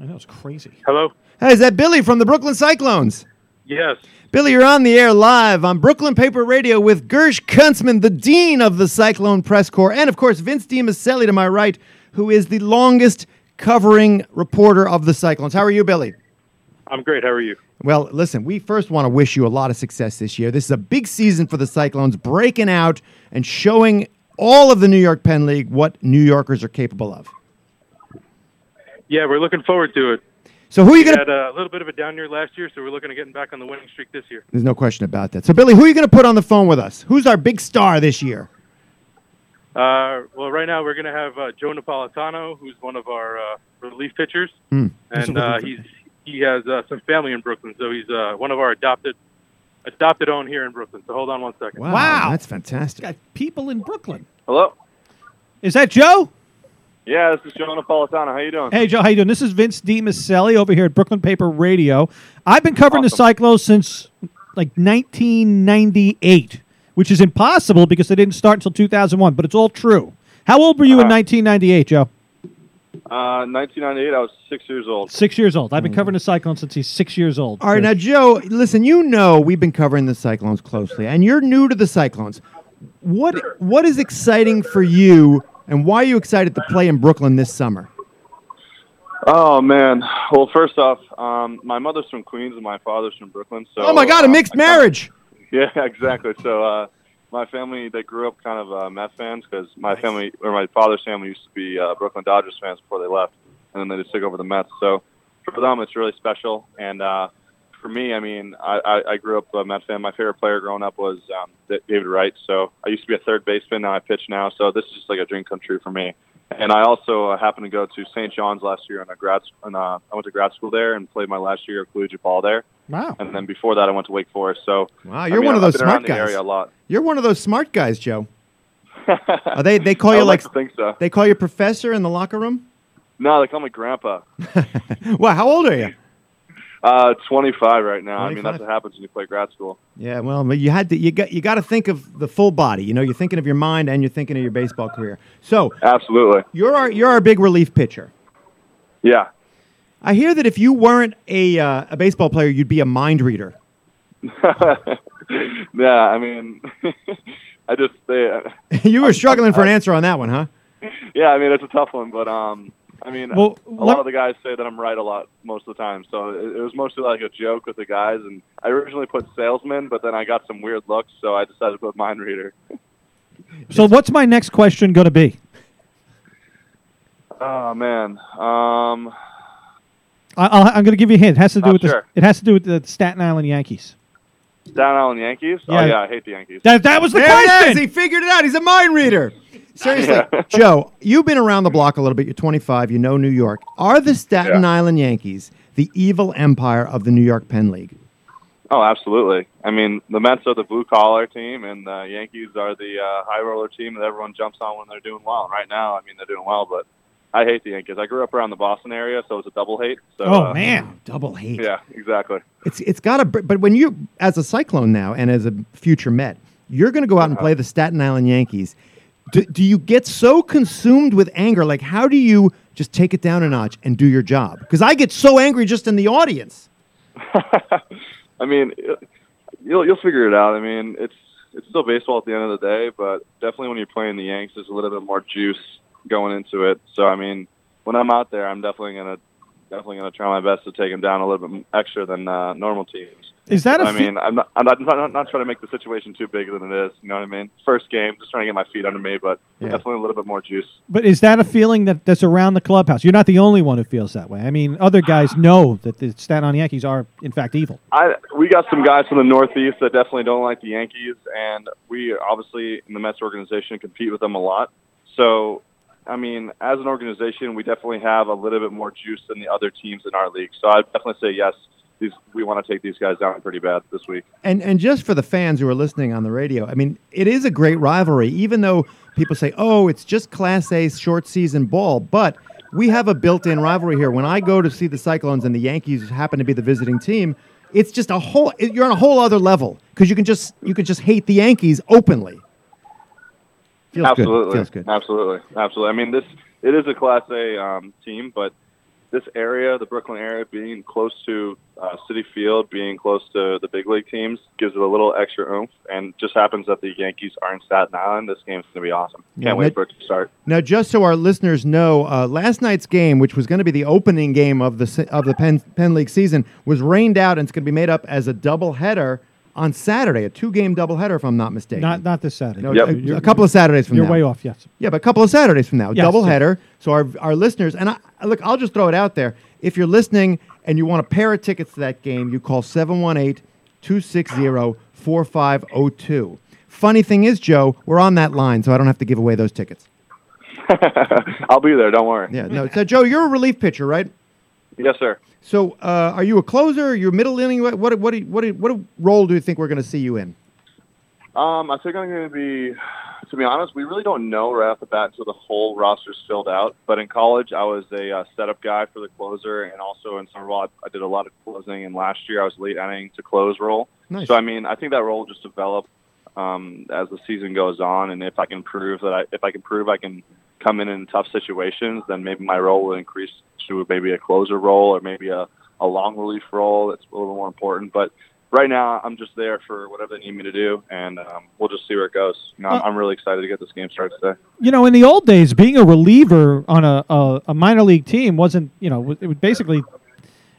I know it's crazy.
Hello.
Hey, is that Billy from the Brooklyn Cyclones?
Yes.
Billy, you're on the air live on Brooklyn Paper Radio with Gersh Kuntzman, the dean of the Cyclone Press Corps, and of course Vince DiMiceli to my right, who is the longest covering reporter of the Cyclones. How are you, Billy?
I'm great. How are you?
Well, listen, we first want to wish you a lot of success this year. This is a big season for the Cyclones, breaking out and showing all of the New York Penn League what New Yorkers are capable of.
Yeah, we're looking forward to it.
So, who are you
We
going
had
to?
a little bit of a down year last year, so we're looking at getting back on the winning streak this year.
There's no question about that. So, Billy, who are you going to put on the phone with us? Who's our big star this year?
Uh, well, right now we're going to have uh, Joe Napolitano, who's one of our uh, relief pitchers,
Hmm.
and uh, he's he has uh, some family in Brooklyn, so he's uh, one of our adopted adopted own here in Brooklyn. So hold on one second.
Wow,
Wow.
that's fantastic.
Got people in Brooklyn.
Hello.
Is that Joe?
Yeah, this is Joe Napolitano. How you doing?
Hey, Joe, how you doing? This is Vince DiMiceli over here at Brooklyn Paper Radio. I've been covering the
Awesome.
Cyclones since like 1998, which is impossible because they didn't start until 2001, but it's all true. How old were you in
Uh-huh.
1998, Joe?
Uh, 1998. I was six years old.
Six years old. I've been covering the Cyclones since he's six years old.
All right, now, Joe, listen, you know we've been covering the Cyclones closely, and you're new to the Cyclones. What What is exciting for you, and why are you excited to play in Brooklyn this summer?
Oh man. Well, first off, um, my mother's from Queens and my father's from Brooklyn. So.
oh, my God, a
uh,
mixed
I
marriage.
Yeah, exactly. So, uh, my family they grew up kind of uh, Mets fans because my family or my father's family used to be uh, Brooklyn Dodgers fans before they left, and then they just took over the Mets. So, for them, it's really special. And uh, for me, I mean, I, I, I grew up a Mets fan. My favorite player growing up was um, David Wright. So, I used to be a third baseman. Now I pitch now. So, this is just like a dream come true for me. And I also uh, happened to go to St. John's last year in a grad. In, uh, I went to grad school there and played my last year of collegiate ball there.
Wow.
and then before that, I went to Wake Forest. So
Wow, you're
mean,
one of those smart guys.
area a lot.
You're one of those smart guys, Joe. Are they they call you like
like think so.
they call you professor in the locker room?
No, they call me Grandpa.
Well, how old are you?
Uh, 25 right now. I mean, that's what happens when you play grad school.
Yeah, well, you had to you got you got to think of the full body. You know, you're thinking of your mind and you're thinking of your baseball career. So
Absolutely.
you're our you're our big relief pitcher.
Yeah.
I hear that if you weren't a uh, a baseball player, you'd be a mind reader.
yeah, I mean, I just they,
you were struggling for an answer on that one, huh?
yeah, I mean it's a tough one, but um, I mean,
Well,
a lot of the guys say that I'm right a lot most of the time, so it, it was mostly like a joke with the guys. And I originally put salesman, but then I got some weird looks, so I decided to put mind reader.
So what's my next question going to be?
Oh man, um,
I, I'll, I'm going to give you a hint. It has to do
Oh,
with the,
sure.
it has to do with the Staten Island Yankees.
Staten Island Yankees.
Yeah.
Oh yeah, I hate the Yankees.
That that was the
There it is.
question.
He figured it out. He's a mind reader. Seriously,
Yeah.
Joe, you've been around the block a little bit. You're 25. You know New York. Are the Staten
Yeah.
Island Yankees the evil empire of the New York Penn League?
Oh, absolutely. I mean, the Mets are the blue collar team, and the Yankees are the uh, high roller team that everyone jumps on when they're doing well. And right now, I mean, they're doing well, but I hate the Yankees. I grew up around the Boston area, so it's a double hate. So,
oh
uh,
man.
Double hate.
Yeah, exactly.
It's it's got to. But when you, as a Cyclone now and as a future Met, you're going to go out and
Uh-huh.
play the Staten Island Yankees. Do, do you get so consumed with anger? Like, how do you just take it down a notch and do your job? Because I get so angry just in the audience.
I mean, you'll you'll figure it out. I mean, it's it's still baseball at the end of the day, but definitely when you're playing the Yanks, there's a little bit more juice going into it. So I mean, when I'm out there, I'm definitely gonna definitely gonna try my best to take them down a little bit extra than uh, normal teams.
Is that a
I
fe-
mean, I'm not, I'm not, not, not trying to make the situation too big than it is. You know what I mean? First game, just trying to get my feet under me, but
Yeah.
definitely a little bit more juice.
But is that a feeling that, that's around the clubhouse? You're not the only one who feels that way. I mean, other guys know that the Staten Island Yankees are, in fact, evil.
I we got some guys from the Northeast that definitely don't like the Yankees, and we obviously in the Mets organization compete with them a lot. So, I mean, as an organization, we definitely have a little bit more juice than the other teams in our league. So I'd definitely say yes. These we want to take these guys down pretty bad this week.
And and just for the fans who are listening on the radio, I mean, it is a great rivalry. Even though people say, "Oh, it's just Class A short season ball," but we have a built-in rivalry here. When I go to see the Cyclones and the Yankees happen to be the visiting team, it's just a whole. You're on a whole other level because you can just you can just hate the Yankees openly. Feels
absolutely,
good. Feels good.
absolutely, absolutely. I mean, this it is a Class A um, team, but this area, the Brooklyn area, being close to uh, Citi Field, being close to the big league teams, gives it a little extra oomph. And just happens that the Yankees are in Staten Island. This game's going to be awesome. Can't
Yeah,
wait
that-
for it to start.
Now, just so our listeners know, uh, last night's game, which was going to be the opening game of the of the Penn, Penn League season, was rained out, and it's going to be made up as a doubleheader on Saturday, a two-game doubleheader, if I'm not mistaken.
Not not this Saturday.
no,
Yep.
a, a couple of Saturdays from now.
You're
now.
way off. Yes.
Yeah, but a couple of Saturdays from now,
Yes,
doubleheader. So our our listeners, and I, look, I'll just throw it out there. If you're listening and you want a pair of tickets to that game, you call 718-260-4502. Funny thing is, Joe, we're on that line, so I don't have to give away those tickets.
I'll be there. Don't worry.
Yeah, no. So, Joe, you're a relief pitcher, right?
Yes, sir.
So, uh, are you a closer? Are you a middle inning? What what what what, what role do you think we're going to see you in?
Um, I think I'm going to be, to be honest, we really don't know right off the bat until the whole roster's filled out. But in college, I was a uh, setup guy for the closer, and also in summer ball, I did a lot of closing. And last year, I was late inning to close role.
Nice.
So I mean, I think that role will just develop um, as the season goes on, and if I can prove that I, if I can prove I can come in in tough situations, then maybe my role will increase to maybe a closer role or maybe a, a long relief role that's a little more important. But right now, I'm just there for whatever they need me to do, and um, we'll just see where it goes. You know, I'm, I'm really excited to get this game started today.
You know, in the old days, being a reliever on a, a, a minor league team wasn't, you know, it would basically,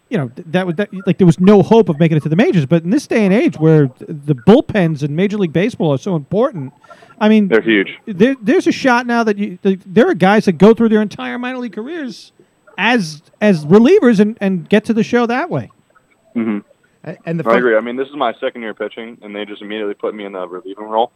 you know, that would that, like there was no hope of making it to the majors. But in this day and age, where the bullpens in Major League Baseball are so important, I mean,
They're huge.
there, there's a shot now that you, there are guys that go through their entire minor league careers as as relievers and, and get to the show that way.
hmm
And the
I agree. I mean, this is my second year pitching, and they just immediately put me in the relieving role.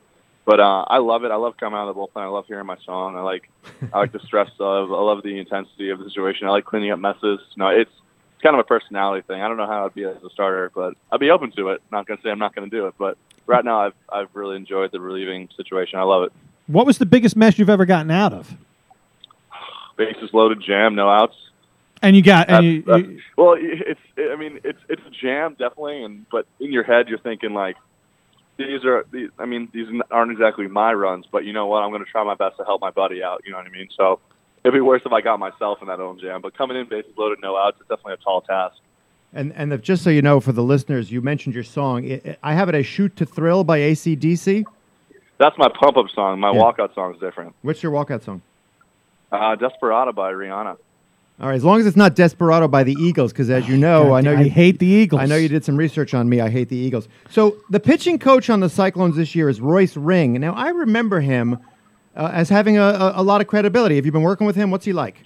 But uh, I love it. I love coming out of the bullpen. I love hearing my song. I like, I like the stress of. I love the intensity of the situation. I like cleaning up messes. No, it's it's kind of a personality thing. I don't know how I'd be as a starter, but I'd be open to it. Not gonna say I'm not gonna do it, but right now I've I've really enjoyed the relieving situation. I love it.
What was the biggest mess you've ever gotten out of?
Bases loaded, jam, no outs.
And you got and you, you
well, it's I mean it's it's a jam definitely, and but in your head you're thinking like these are these. I mean these aren't exactly my runs, but you know what? I'm going to try my best to help my buddy out. You know what I mean? So it'd be worse if I got myself in that own jam. But coming in bases loaded, no outs, it's definitely a tall task.
And and the, just so you know, for the listeners, you mentioned your song. It, it- I have it as "Shoot to Thrill" by AC/DC.
That's my pump up song. My
Yeah.
walkout song is different.
What's your walkout song?
Uh, Desperado by Rihanna.
All right, as long as it's not "Desperado" by the Eagles, because as you know, I know
I
you
hate the Eagles.
I know you did some research on me. I hate the Eagles. So the pitching coach on the Cyclones this year is Royce Ring. Now I remember him uh, as having a, a, a lot of credibility. Have you been working with him? What's he like?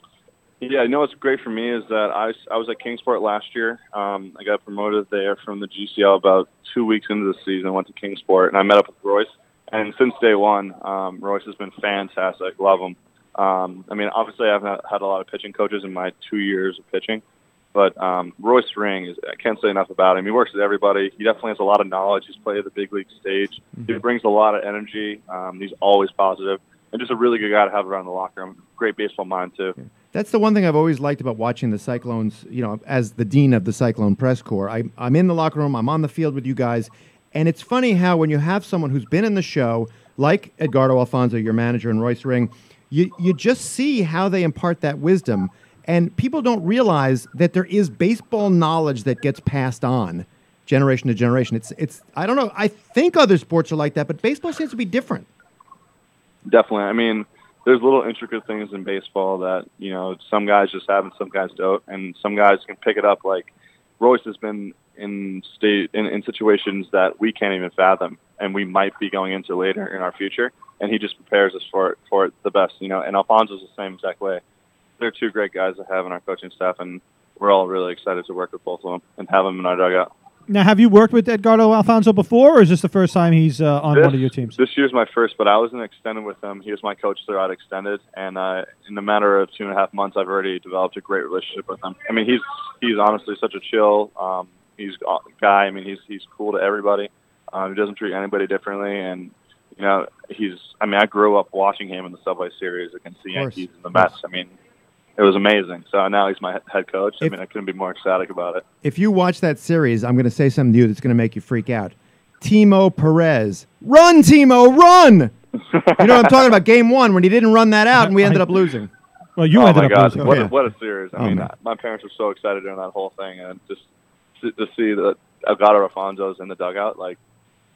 Yeah, you know what's great for me is that I, I was at Kingsport last year. Um, I got promoted there from the GCL about two weeks into the season. I Went to Kingsport and I met up with Royce. And since day one, um, Royce has been fantastic. Love him. Um, I mean, obviously, I've not had a lot of pitching coaches in my two years of pitching, but um, Royce Ring is I can't say enough about him. He works with everybody. He definitely has a lot of knowledge. He's played at the big league stage. He brings a lot of energy. Um, he's always positive, and just a really good guy to have around the locker room. Great baseball mind too.
That's the one thing I've always liked about watching the Cyclones, you know, as the dean of the Cyclone press corps. I, I'm in the locker room, I'm on the field with you guys. And it's funny how when you have someone who's been in the show, like Edgardo Alfonzo, your manager, and Royce Ring, you, you just see how they impart that wisdom. And people don't realize that there is baseball knowledge that gets passed on generation to generation. It's, it's I don't know, I think other sports are like that, but baseball seems to be different.
Definitely. I mean, there's little intricate things in baseball that you know some guys just have and some guys don't, and some guys can pick it up. Like Royce has been in state in, in situations that we can't even fathom, and we might be going into later in our future, and he just prepares us for it for it the best. You know, and Alfonzo's the same exact way. They're two great guys to have in our coaching staff, and we're all really excited to work with both of them and have them in our dugout.
Now, have you worked with Edgardo Alfonzo before, or is this the first time he's uh, on
this,
one of your teams?
This year's my first, but I was in extended with him. He was my coach throughout extended, and uh, in a matter of two and a half months, I've already developed a great relationship with him. I mean, he's he's honestly such a chill. Um, he's a guy. I mean, he's he's cool to everybody. Um, he doesn't treat anybody differently, and you know, he's. I mean, I grew up watching him in the Subway Series against the. Yankees and the Mets. I mean, it was amazing. So now he's my head coach. I mean, I couldn't be more ecstatic about it.
if you watch that series, I'm going to say something to you that's going to make you freak out. Timo Perez, run, Timo, run! you know what I'm talking about? Game one when he didn't run that out and we ended up losing.
Well, you
oh
ended
my
up
God!
losing.
What,
Yeah.
a, what a series! I
Oh,
mean,
man.
my parents were so excited during that whole thing, and just to, to see that Elgato Alfonzo's in the dugout, like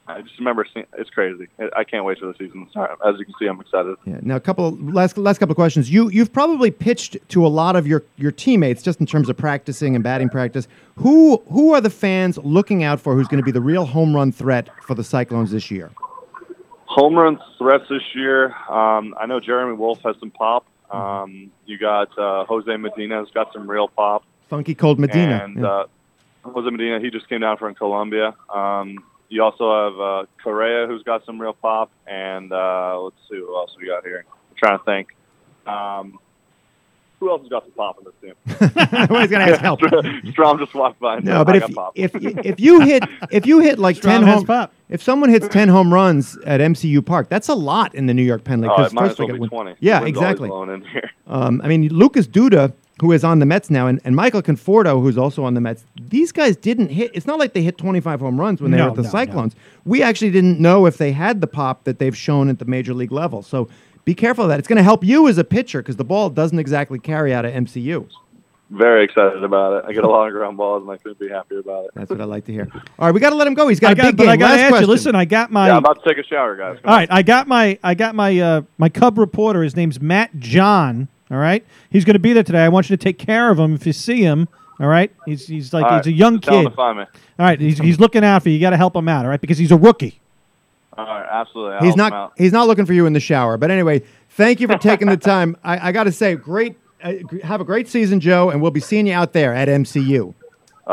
I just remember seeing. It's crazy. I- can't wait for the season to start. As you can see, I'm excited.
Yeah. Now, a couple last last couple of questions. You you've probably pitched to a lot of your your teammates just in terms of practicing and batting practice. Who who are the fans looking out for? Who's going to be the real home run threat for the Cyclones this year?
Home run threats this year. Um, I know Jeremy Wolf has some pop. Um, you got uh, Jose Medina's got some real pop.
Funky Cold Medina.
And
Yeah.
uh, Jose Medina, he just came down from Colombia. Um, you also have uh, Correa, who's got some real pop, and uh, let's see who else we got here. I'm trying to think. Um, who else has got some pop in this team?
Everybody's going to ask help.
Strom just walked by.
No, but
I
if
got pop.
if if you hit if you hit like
Strom
ten home
pop.
if someone hits ten home runs at MCU Park, that's a lot in the New York Penn League.
oh,
'cause
it might as well be
win-
20.
Yeah,
The wind's always
exactly.
blowing in here.
Um, I mean, Lucas Duda, who is on the Mets now, and, and Michael Conforto, who's also on the Mets. These guys didn't hit. It's not like they hit 25 home runs when they
No,
were at the
no, no.
Cyclones. We actually didn't know if they had the pop that they've shown at the major league level. So be careful of that. It's going to help you as a pitcher because the ball doesn't exactly carry out of MCU.
Very excited about it. I get a lot of ground balls, and I couldn't be happier about it.
That's what I like to hear. All right, we got to let him go. He's got
I
a
got,
big
but
game.
I got to ask
question.
you. Listen, I got my.
Yeah, I'm about to take a shower, guys. Come
all
on.
right, I got my. I got my. Uh, my Cub reporter. His name's Matt John. All right, he's going to be there today. I want you to take care of him if you see him. All right, he's he's like
All
he's a young
tell him
kid.
to find me.
All right, he's he's looking out for you. You got to help him out. All right, because he's a rookie.
All right, absolutely. I'll
He's
help him
not.
out.
He's not looking for you in the shower. But anyway, thank you for taking the time. I, I got to say, great. Uh, have a great season, Joe, and we'll be seeing you out there at MCU.
All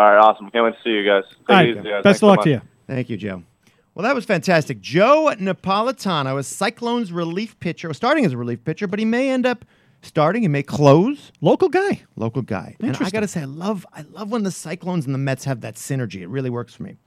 right, awesome. Can't wait to see you guys. Take
All
it
right,
easy, guys.
best
Thanks
of luck
much.
to you.
Thank you, Joe. Well, that was fantastic. Joe Napolitano is Cyclones relief pitcher, was starting as a relief pitcher, but he may end up starting. and may close.
Local guy.
Local guy. And I
Interesting.
got to say, I love, I love when the Cyclones and the Mets have that synergy. It really works for me.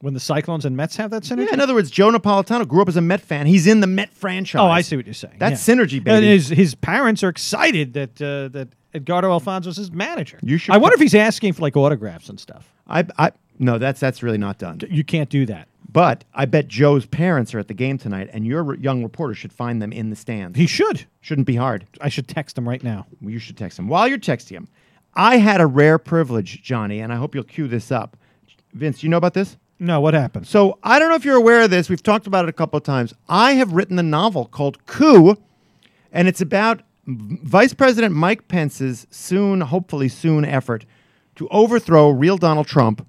When the Cyclones and Mets have that synergy.
Yeah, in other words, Joe Napolitano grew up as a Met fan. He's in the Met franchise.
oh, I see what you're saying.
That's
yeah.
synergy,
And
baby.
his his parents are excited that uh, that Edgardo Alfonzo's his manager.
You should
I wonder if he's asking for like autographs and stuff.
I, I, no, that's that's really not done.
You can't do that.
But I bet Joe's parents are at the game tonight, and your re- young reporter should find them in the stands.
He should.
Shouldn't be hard.
I should text him right now.
You should text him. While you're texting him, I had a rare privilege, Johnny, and I hope you'll cue this up. Vince, you know about this?
No, what happened?
So I don't know if you're aware of this. We've talked about it a couple of times. I have written a novel called Coup, and it's about Vice President Mike Pence's soon, hopefully soon, effort to overthrow real Donald Trump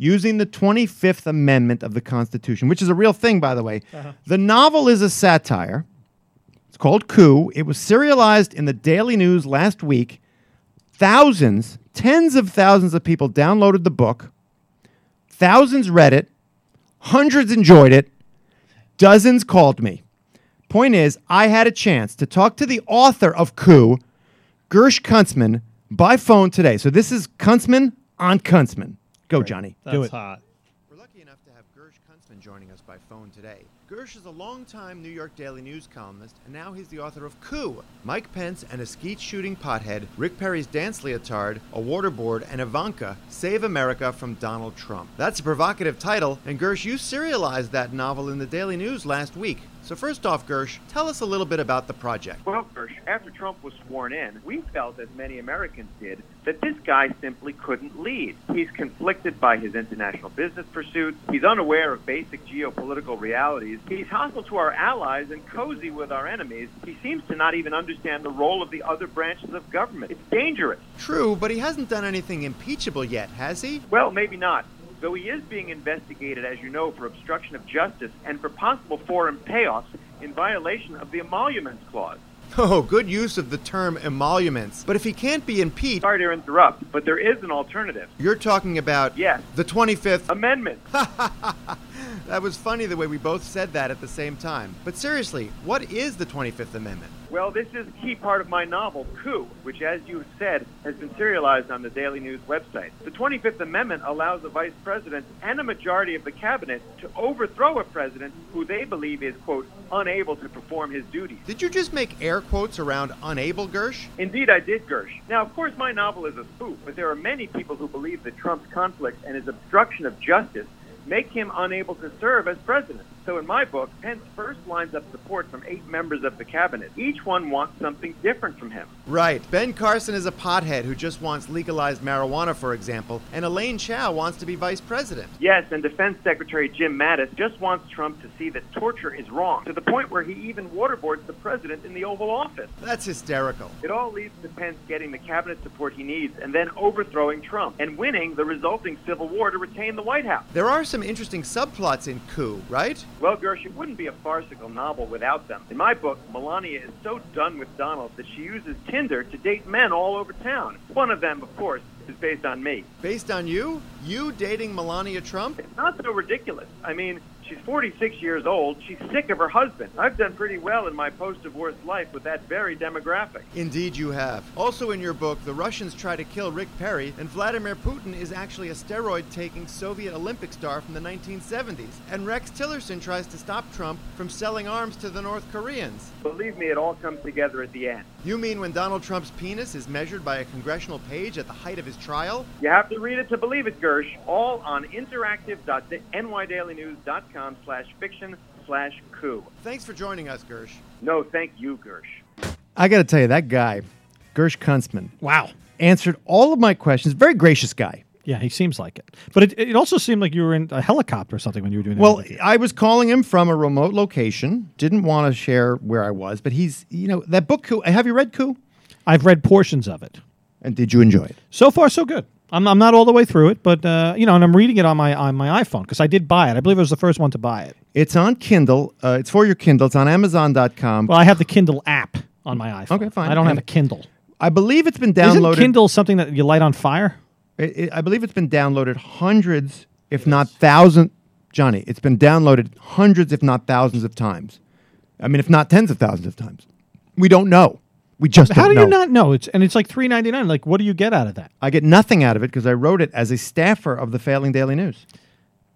using the 25th Amendment of the Constitution, which is a real thing, by the way. Uh-huh. The novel is a satire. It's called Coup. It was serialized in the Daily News last week. Thousands, tens of thousands of people downloaded the book. Thousands read it. Hundreds enjoyed it. Dozens called me. Point is, I had a chance to talk to the author of Coup, Gersh Kuntzman, by phone today. So this is Kuntzman on Kuntzman. Go, Johnny.
That's
Do it.
hot.
We're lucky enough to have Gersh Kuntzman joining us by phone today. Gersh is a longtime New York Daily News columnist, and now he's the author of Coup Mike Pence and a skeet shooting pothead, Rick Perry's dance leotard, a waterboard, and Ivanka save America from Donald Trump. That's a provocative title, and Gersh, you serialized that novel in the Daily News last week. So, first off, Gersh, tell us a little bit about the project.
Well, Gersh, after Trump was sworn in, we felt, as many Americans did, that this guy simply couldn't lead. He's conflicted by his international business pursuits. He's unaware of basic geopolitical realities. He's hostile to our allies and cozy with our enemies. He seems to not even understand the role of the other branches of government. It's dangerous.
True, but he hasn't done anything impeachable yet, has he?
Well, maybe not. Though he is being investigated, as you know, for obstruction of justice and for possible foreign payoffs in violation of the Emoluments Clause.
Oh, good use of the term emoluments. But if he can't be impeached,
Sorry to interrupt, but there is an alternative.
you're talking about
Yes.
the 25th
Amendment.
That was funny the way we both said that at the same time. But seriously, what is the 25th Amendment?
Well, this is a key part of my novel, Coup, which, as you said, has been serialized on the Daily News website. The 25th Amendment allows the vice president and a majority of the cabinet to overthrow a president who they believe is, quote, unable to perform his duties.
Did you just make air quotes around unable, Gersh?
Indeed, I did, Gersh. Now, of course, my novel is a spoof, but there are many people who believe that Trump's conflict and his obstruction of justice make him unable to serve as president. So in my book, Pence first lines up support from eight members of the cabinet. Each one wants something different from him.
Right. Ben Carson is a pothead who just wants legalized marijuana, for example, and Elaine Chao wants to be vice president.
Yes, and Defense Secretary Jim Mattis just wants Trump to see that torture is wrong, to the point where he even waterboards the president in the Oval Office.
That's hysterical.
It all leads to Pence getting the cabinet support he needs and then overthrowing Trump and winning the resulting civil war to retain the White House.
There are some interesting subplots in Coup, right?
Well, Gersh, it wouldn't be a farcical novel without them. In my book, Melania is so done with Donald that she uses Tinder to date men all over town. One of them, of course, is based on me.
Based on you? You dating Melania Trump?
It's not so ridiculous. I mean, she's 46 years old. She's sick of her husband. I've done pretty well in my post-divorce life with that very demographic.
Indeed, you have. Also, in your book, the Russians try to kill Rick Perry, and Vladimir Putin is actually a steroid taking Soviet Olympic star from the 1970s. And Rex Tillerson tries to stop Trump from selling arms to the North Koreans.
Believe me, it all comes together at the end.
You mean when Donald Trump's penis is measured by a congressional page at the height of his trial?
You have to read it to believe it, Gersh. All on interactive.nydailynews.com slash fiction slash coup.
Thanks for joining us, Gersh.
No, thank you, Gersh.
I got to tell you, that guy, Gersh Kuntzman,
Wow.
answered all of my questions. Very gracious guy.
Yeah, he seems like it. But it, it also seemed like you were in a helicopter or something when you were doing that.
Well,
interview.
I was calling him from a remote location. Didn't want to share where I was, but he's, you know, that book, Coup, have you read Coup?
I've read portions of it.
And did you enjoy it?
So far, so good. I'm, I'm not all the way through it, but uh, you know, and I'm reading it on my on my iPhone because I did buy it. I believe I was the first one to buy it.
It's on Kindle. Uh, it's for your Kindle. It's on Amazon.com.
Well, I have the Kindle app on my iPhone.
Okay, fine.
I don't have a Kindle.
I believe it's been
Isn't
downloaded.
Kindle something that you light on fire?
It, it- I believe it's been downloaded hundreds, if not thousands. Johnny, it's been downloaded hundreds, if not thousands of times. I mean, if not tens of thousands of times. We don't know. We just
How do you not know? It's and it's like three ninety nine. Like, what do you get out of that?
I get nothing out of it because I wrote it as a staffer of the Failing Daily News.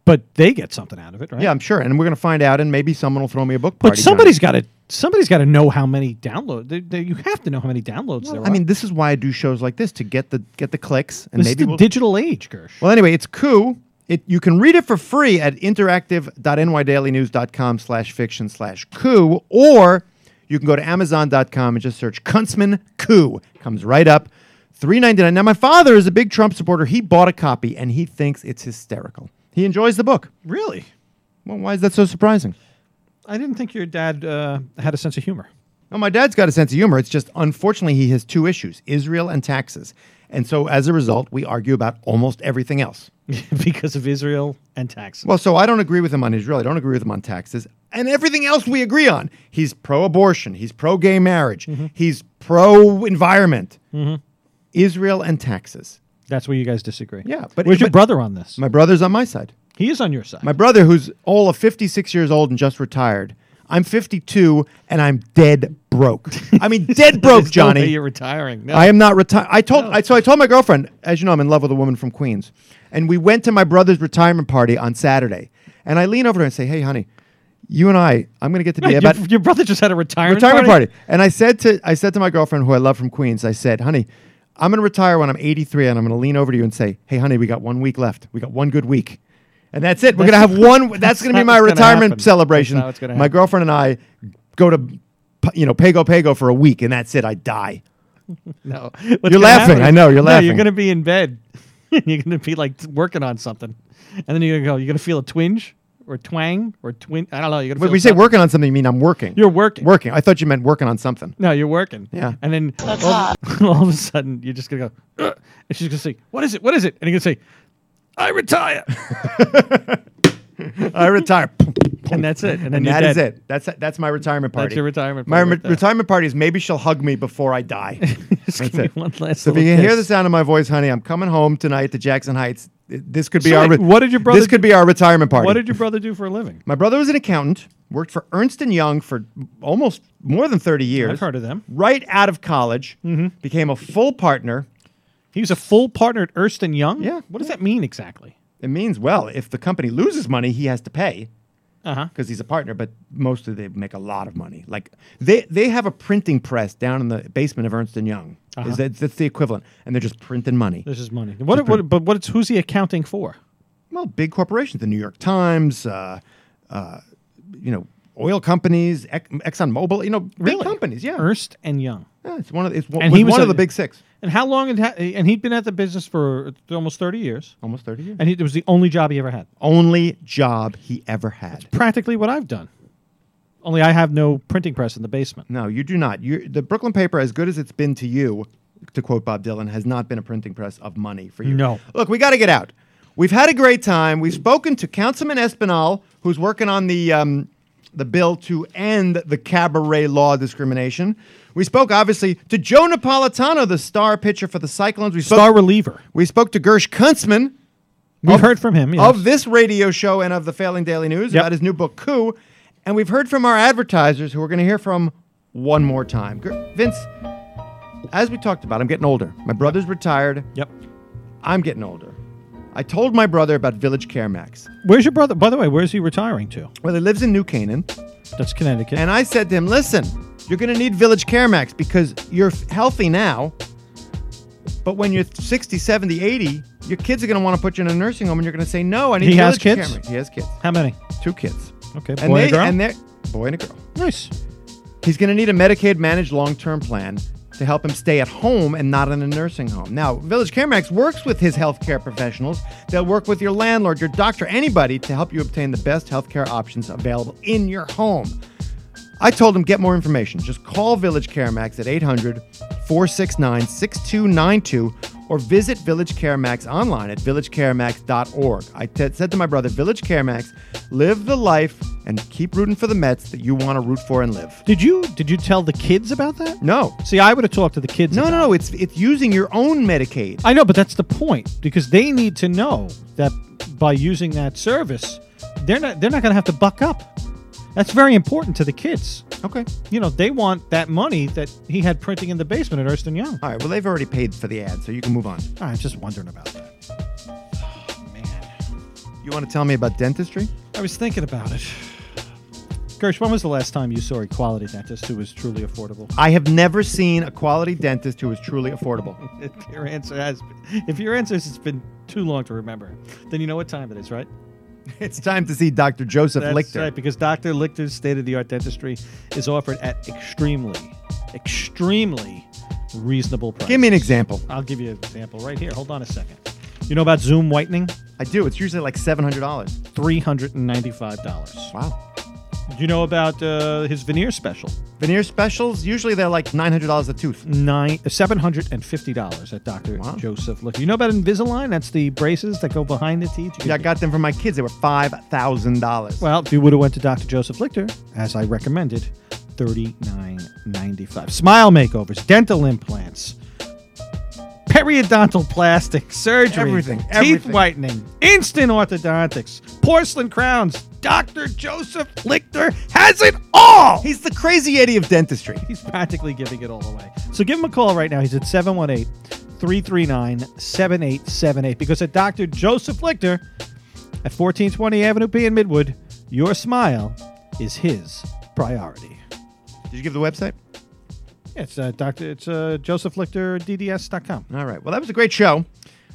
But they get something out of it, right?
Yeah, I'm sure, and we're going to find out, and maybe someone will throw me a book party.
But somebody's got to somebody's got to know how many downloads. They, they, you have to know how many downloads there are.
I mean, this is why I do shows like this to get the get the clicks, and
this
maybe
is the
we'll,
digital age, Gersh.
Well, anyway, it's coup. It you can read it for free at interactive.nydailynews.com slash fiction slash coup, or you can go to amazon.com and just search Kuntzman coup. Comes right up. Three ninety nine. Now my father is a big Trump supporter. He bought a copy and he thinks it's hysterical. He enjoys the book.
really?
Well, why is that so surprising?
I didn't think your dad uh, had a sense of humor.
Well, my dad's got a sense of humor. It's just unfortunately he has two issues: Israel and taxes. And so as a result, we argue about almost everything else.
because of Israel and taxes.
Well, so I don't agree with him on Israel. I don't agree with him on taxes. And everything else we agree on. He's pro abortion. He's pro gay marriage.
Mm-hmm.
He's pro environment. Israel and taxes.
That's where you guys disagree.
Yeah, but-
where's your
but-
brother on this?
My brother's on my side.
he is on your side.
My brother, who's all of 56 years old and just retired. I'm 52 and I'm dead broke. I mean, dead broke,
There's no way
Johnny.
you're retiring. No.
I am not retired. I told I, so I told my girlfriend, as you know, I'm in love with a woman from Queens, and we went to my brother's retirement party on Saturday. And I lean over to her and say, "Hey, honey, you and I, I'm going to get to be
your,
about
your brother just had a retirement,
retirement party. And I said to I said to my girlfriend, who I love from Queens, I said, "Honey, I'm going to retire when I'm 83, and I'm going to lean over to you and say, "Hey, honey, we got one week left. We got one good week." And that's it. We're going to have one. That's going to be
not
my
what's gonna
retirement
happen.
celebration.
That's not what's gonna
My
happen.
girlfriend and I go to, you know, Pago Pago for a week, and that's it. I die.
No,
You're laughing. I know, you're
No, you're going to be in bed. you're going to be like working on something, and then you're going to go. You're going to feel a twinge or twang or twin. I don't know. You're going to.
When we say working on something, you mean I'm working.
You're working.
working. I thought you meant working on something.
No, you're working.
Yeah.
And then all, all of a sudden, you're just gonna go, "Ugh," and she's gonna say, "What is it? What is it?" And you're gonna say, "I retire,"
I retire.
and that's it. And
and that is
dead.
it. That's that's my retirement party.
That's your retirement
My
party
re-
right there.
retirement party is maybe she'll hug me before I die. That's it.
one last
So if you can hear the sound of my voice, honey, I'm coming home tonight to Jackson Heights. This could be
So
our.
what did your brother
This could
do-
be our retirement party.
What did your brother do for a living?
my brother was an accountant. Worked for Ernst and Young for almost more than 30 years.
I've heard of them.
Right out of college, mm-hmm. became a full partner.
He was a full partner at Ernst and Young.
Yeah.
What does that mean exactly?
It means well, if the company loses money, he has to pay. Because he's a partner, but mostly they make a lot of money. Like they they have a printing press down in the basement of Ernst and Young.
Uh-huh.
Is that, that's the equivalent, and they're just printing money.
This is money. What? what but what's who's he accounting for?
Well, big corporations, the New York Times, uh, uh, you know, oil companies, Ex- Exxon Mobil, you know, big
Really?
companies. Yeah,
Ernst and Young.
Yeah, it's one of it's one,
And he was
one
a-
of the big six.
And how long? Had ha- and he'd been at the business for almost thirty years.
Almost thirty years.
And he, it was the only job he ever had.
Only job he ever had.
Practically what I've done. Only I have no printing press in the basement.
No, you do not. you the Brooklyn paper, as good as it's been to you, to quote Bob Dylan, has not been a printing press of money for you.
No.
Look, we got to get out. We've had a great time. We've spoken to Councilman Espinal, who's working on the um, the bill to end the cabaret law discrimination. We spoke, obviously, to Joe Napolitano, the star pitcher for the Cyclones. We spoke,
Star reliever.
we spoke to Gersh Kuntzman
We've
Of-
heard from him. yes.
of this radio show and of the Failing Daily News
Yep.
about his new book, Coup. And we've heard from our advertisers who we're going to hear from one more time. Vince, as we talked about, I'm getting older. My brother's retired.
Yep.
I'm getting older. I told my brother about Village Care Max.
Where's your brother? By the way, where's he retiring to?
Well, he lives in New Canaan.
That's Connecticut.
And I said to him, listen, you're going to need Village Care Max because you're f- healthy now. But when you're 60, 70, 80, your kids are going to want to put you in a nursing home and you're going to say, no, I need
He has
Village Care? Max. He has kids.
how many?
Two kids.
Okay, boy
And they,
a girl.
and they're boy and a girl.
nice.
He's going to need a Medicaid managed long term plan to help him stay at home and not in a nursing home. Now, Village Care Max works with his healthcare professionals. They'll work with your landlord, your doctor, anybody to help you obtain the best healthcare options available in your home. I told him get more information. Just call Village Care Max at 800 469 6292 or visit Village Care Max online at villagecaremax.org. I t- said to my brother, Village Care Max, live the life and keep rooting for the Mets that you want to root for and live.
Did you did you tell the kids about that?
No.
See, I would have talked to the kids.
No, no, no. It's it's using your own Medicaid.
I know, but that's the point because they need to know that by using that service, they're not they're not going to have to buck up. That's very important to the kids.
Okay.
You know, they want that money that he had printing in the basement at Ernst Young.
All right. Well, they've already paid for the ad, so you can move on.
I'm just wondering about that. Oh, man.
You want to tell me about dentistry?
I was thinking about it. Gersh, when was the last time you saw a quality dentist who was truly affordable?
I have never seen a quality dentist who was truly affordable.
If your answer has, been, if your answer has been too long to remember, then you know what time it is, right?
it's time to see Dr. Joseph
That's
Lichter.
right, because Dr. Lichter's state-of-the-art dentistry is offered at extremely, extremely reasonable prices.
Give me an example.
I'll give you an example right here. Hold on a second. You know about Zoom whitening?
I do. It's usually like seven hundred dollars.
Three hundred and ninety-five dollars.
Wow.
Do you know about uh, his veneer special?
Veneer specials usually they're like nine hundred dollars a tooth.
Nine, seven hundred and fifty dollars at Doctor
Wow.
Joseph Lichter. You know about Invisalign? That's the braces that go behind the teeth. You
Yeah, I
can-
got them for my kids. They were five thousand dollars.
Well, if you would have went to Dr. Joseph Lichter, as I recommended, thirty-nine ninety-five. Smile makeovers, dental implants, periodontal plastic, surgery,
Everything,
teeth
everything.
whitening, instant orthodontics, porcelain crowns. Dr. Joseph Lichter has it all.
He's the crazy Eddie of dentistry.
He's practically giving it all away. So give him a call right now. He's at 718 339 7878 because at Dr. Joseph Lichter at 1420 Avenue P in Midwood, your smile is his priority.
Did you give the website?
Yeah, It's uh, Dr. It's uh, josephlichterdds.com.
All right. Well, that was a great show.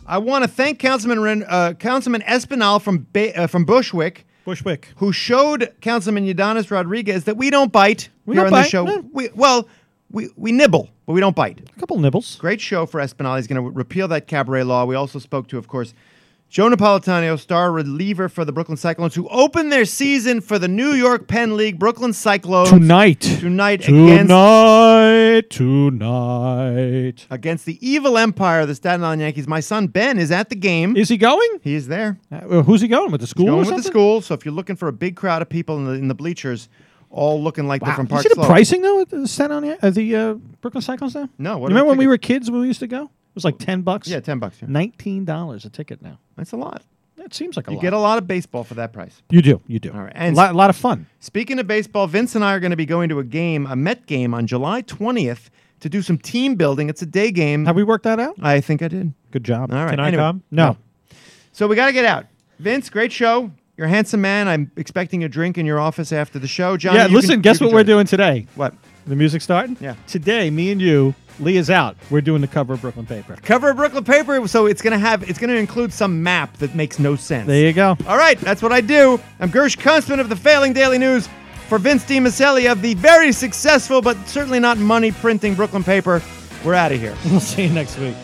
I want to thank Councilman Ren, uh, Councilman Espinal from ba- uh, from Bushwick,
Bushwick.
who showed Councilman Ydanis Rodriguez that we don't bite
We
here
don't
on the show.
no.
We well, we we nibble, but we don't bite.
A couple nibbles.
Great show for Espinal. He's going to repeal that cabaret law. We also spoke to, of course, Joe Napolitano, star reliever for the Brooklyn Cyclones, who opened their season for the New York Penn League. Brooklyn Cyclones
Tonight.
tonight against
Tonight. Tonight.
against the evil empire of the Staten Island Yankees. My son Ben is at the game.
Is he going?
he is there.
Uh, who's he going with? The school?
Going
or
with the school. So if you're looking for a big crowd of people in the, in the bleachers, all looking like
Wow.
different
You
parts.
see the pricing though at the Staten Island, uh, the uh, Brooklyn Cyclones now?
No, what
You remember when we were kids when we used to go? It was like ten bucks.
Yeah, ten bucks. Yeah.
nineteen dollars a ticket now.
That's a lot.
That seems like a lot.
You
lot.
get a lot of baseball for that price.
you do, you do.
All right,
a
and-
lot, a lot of fun.
Speaking of baseball, Vince and I are going to be going to a game, a Met game on July 20th to do some team building. It's a day game.
Have we worked that out?
I think I did.
Good job.
All right.
Can I
anyway.
come?
No.
So we got to get out. Vince, great show. You're a handsome man. I'm expecting a drink in your office after the show. John,
yeah, listen. guess what we're doing today?
What?
The music starting.
Yeah.
Today, me and you, Lee is out. We're doing the cover of Brooklyn Paper.
Cover of Brooklyn paper. So it's going to have, it's to include some map that makes no sense.
There you go.
All right, that's what I do. I'm Gersh Kuntzman of the Failing Daily News for Vince DiMiceli of the very successful but certainly not money printing Brooklyn paper. We're out of here.
We'll see you next week.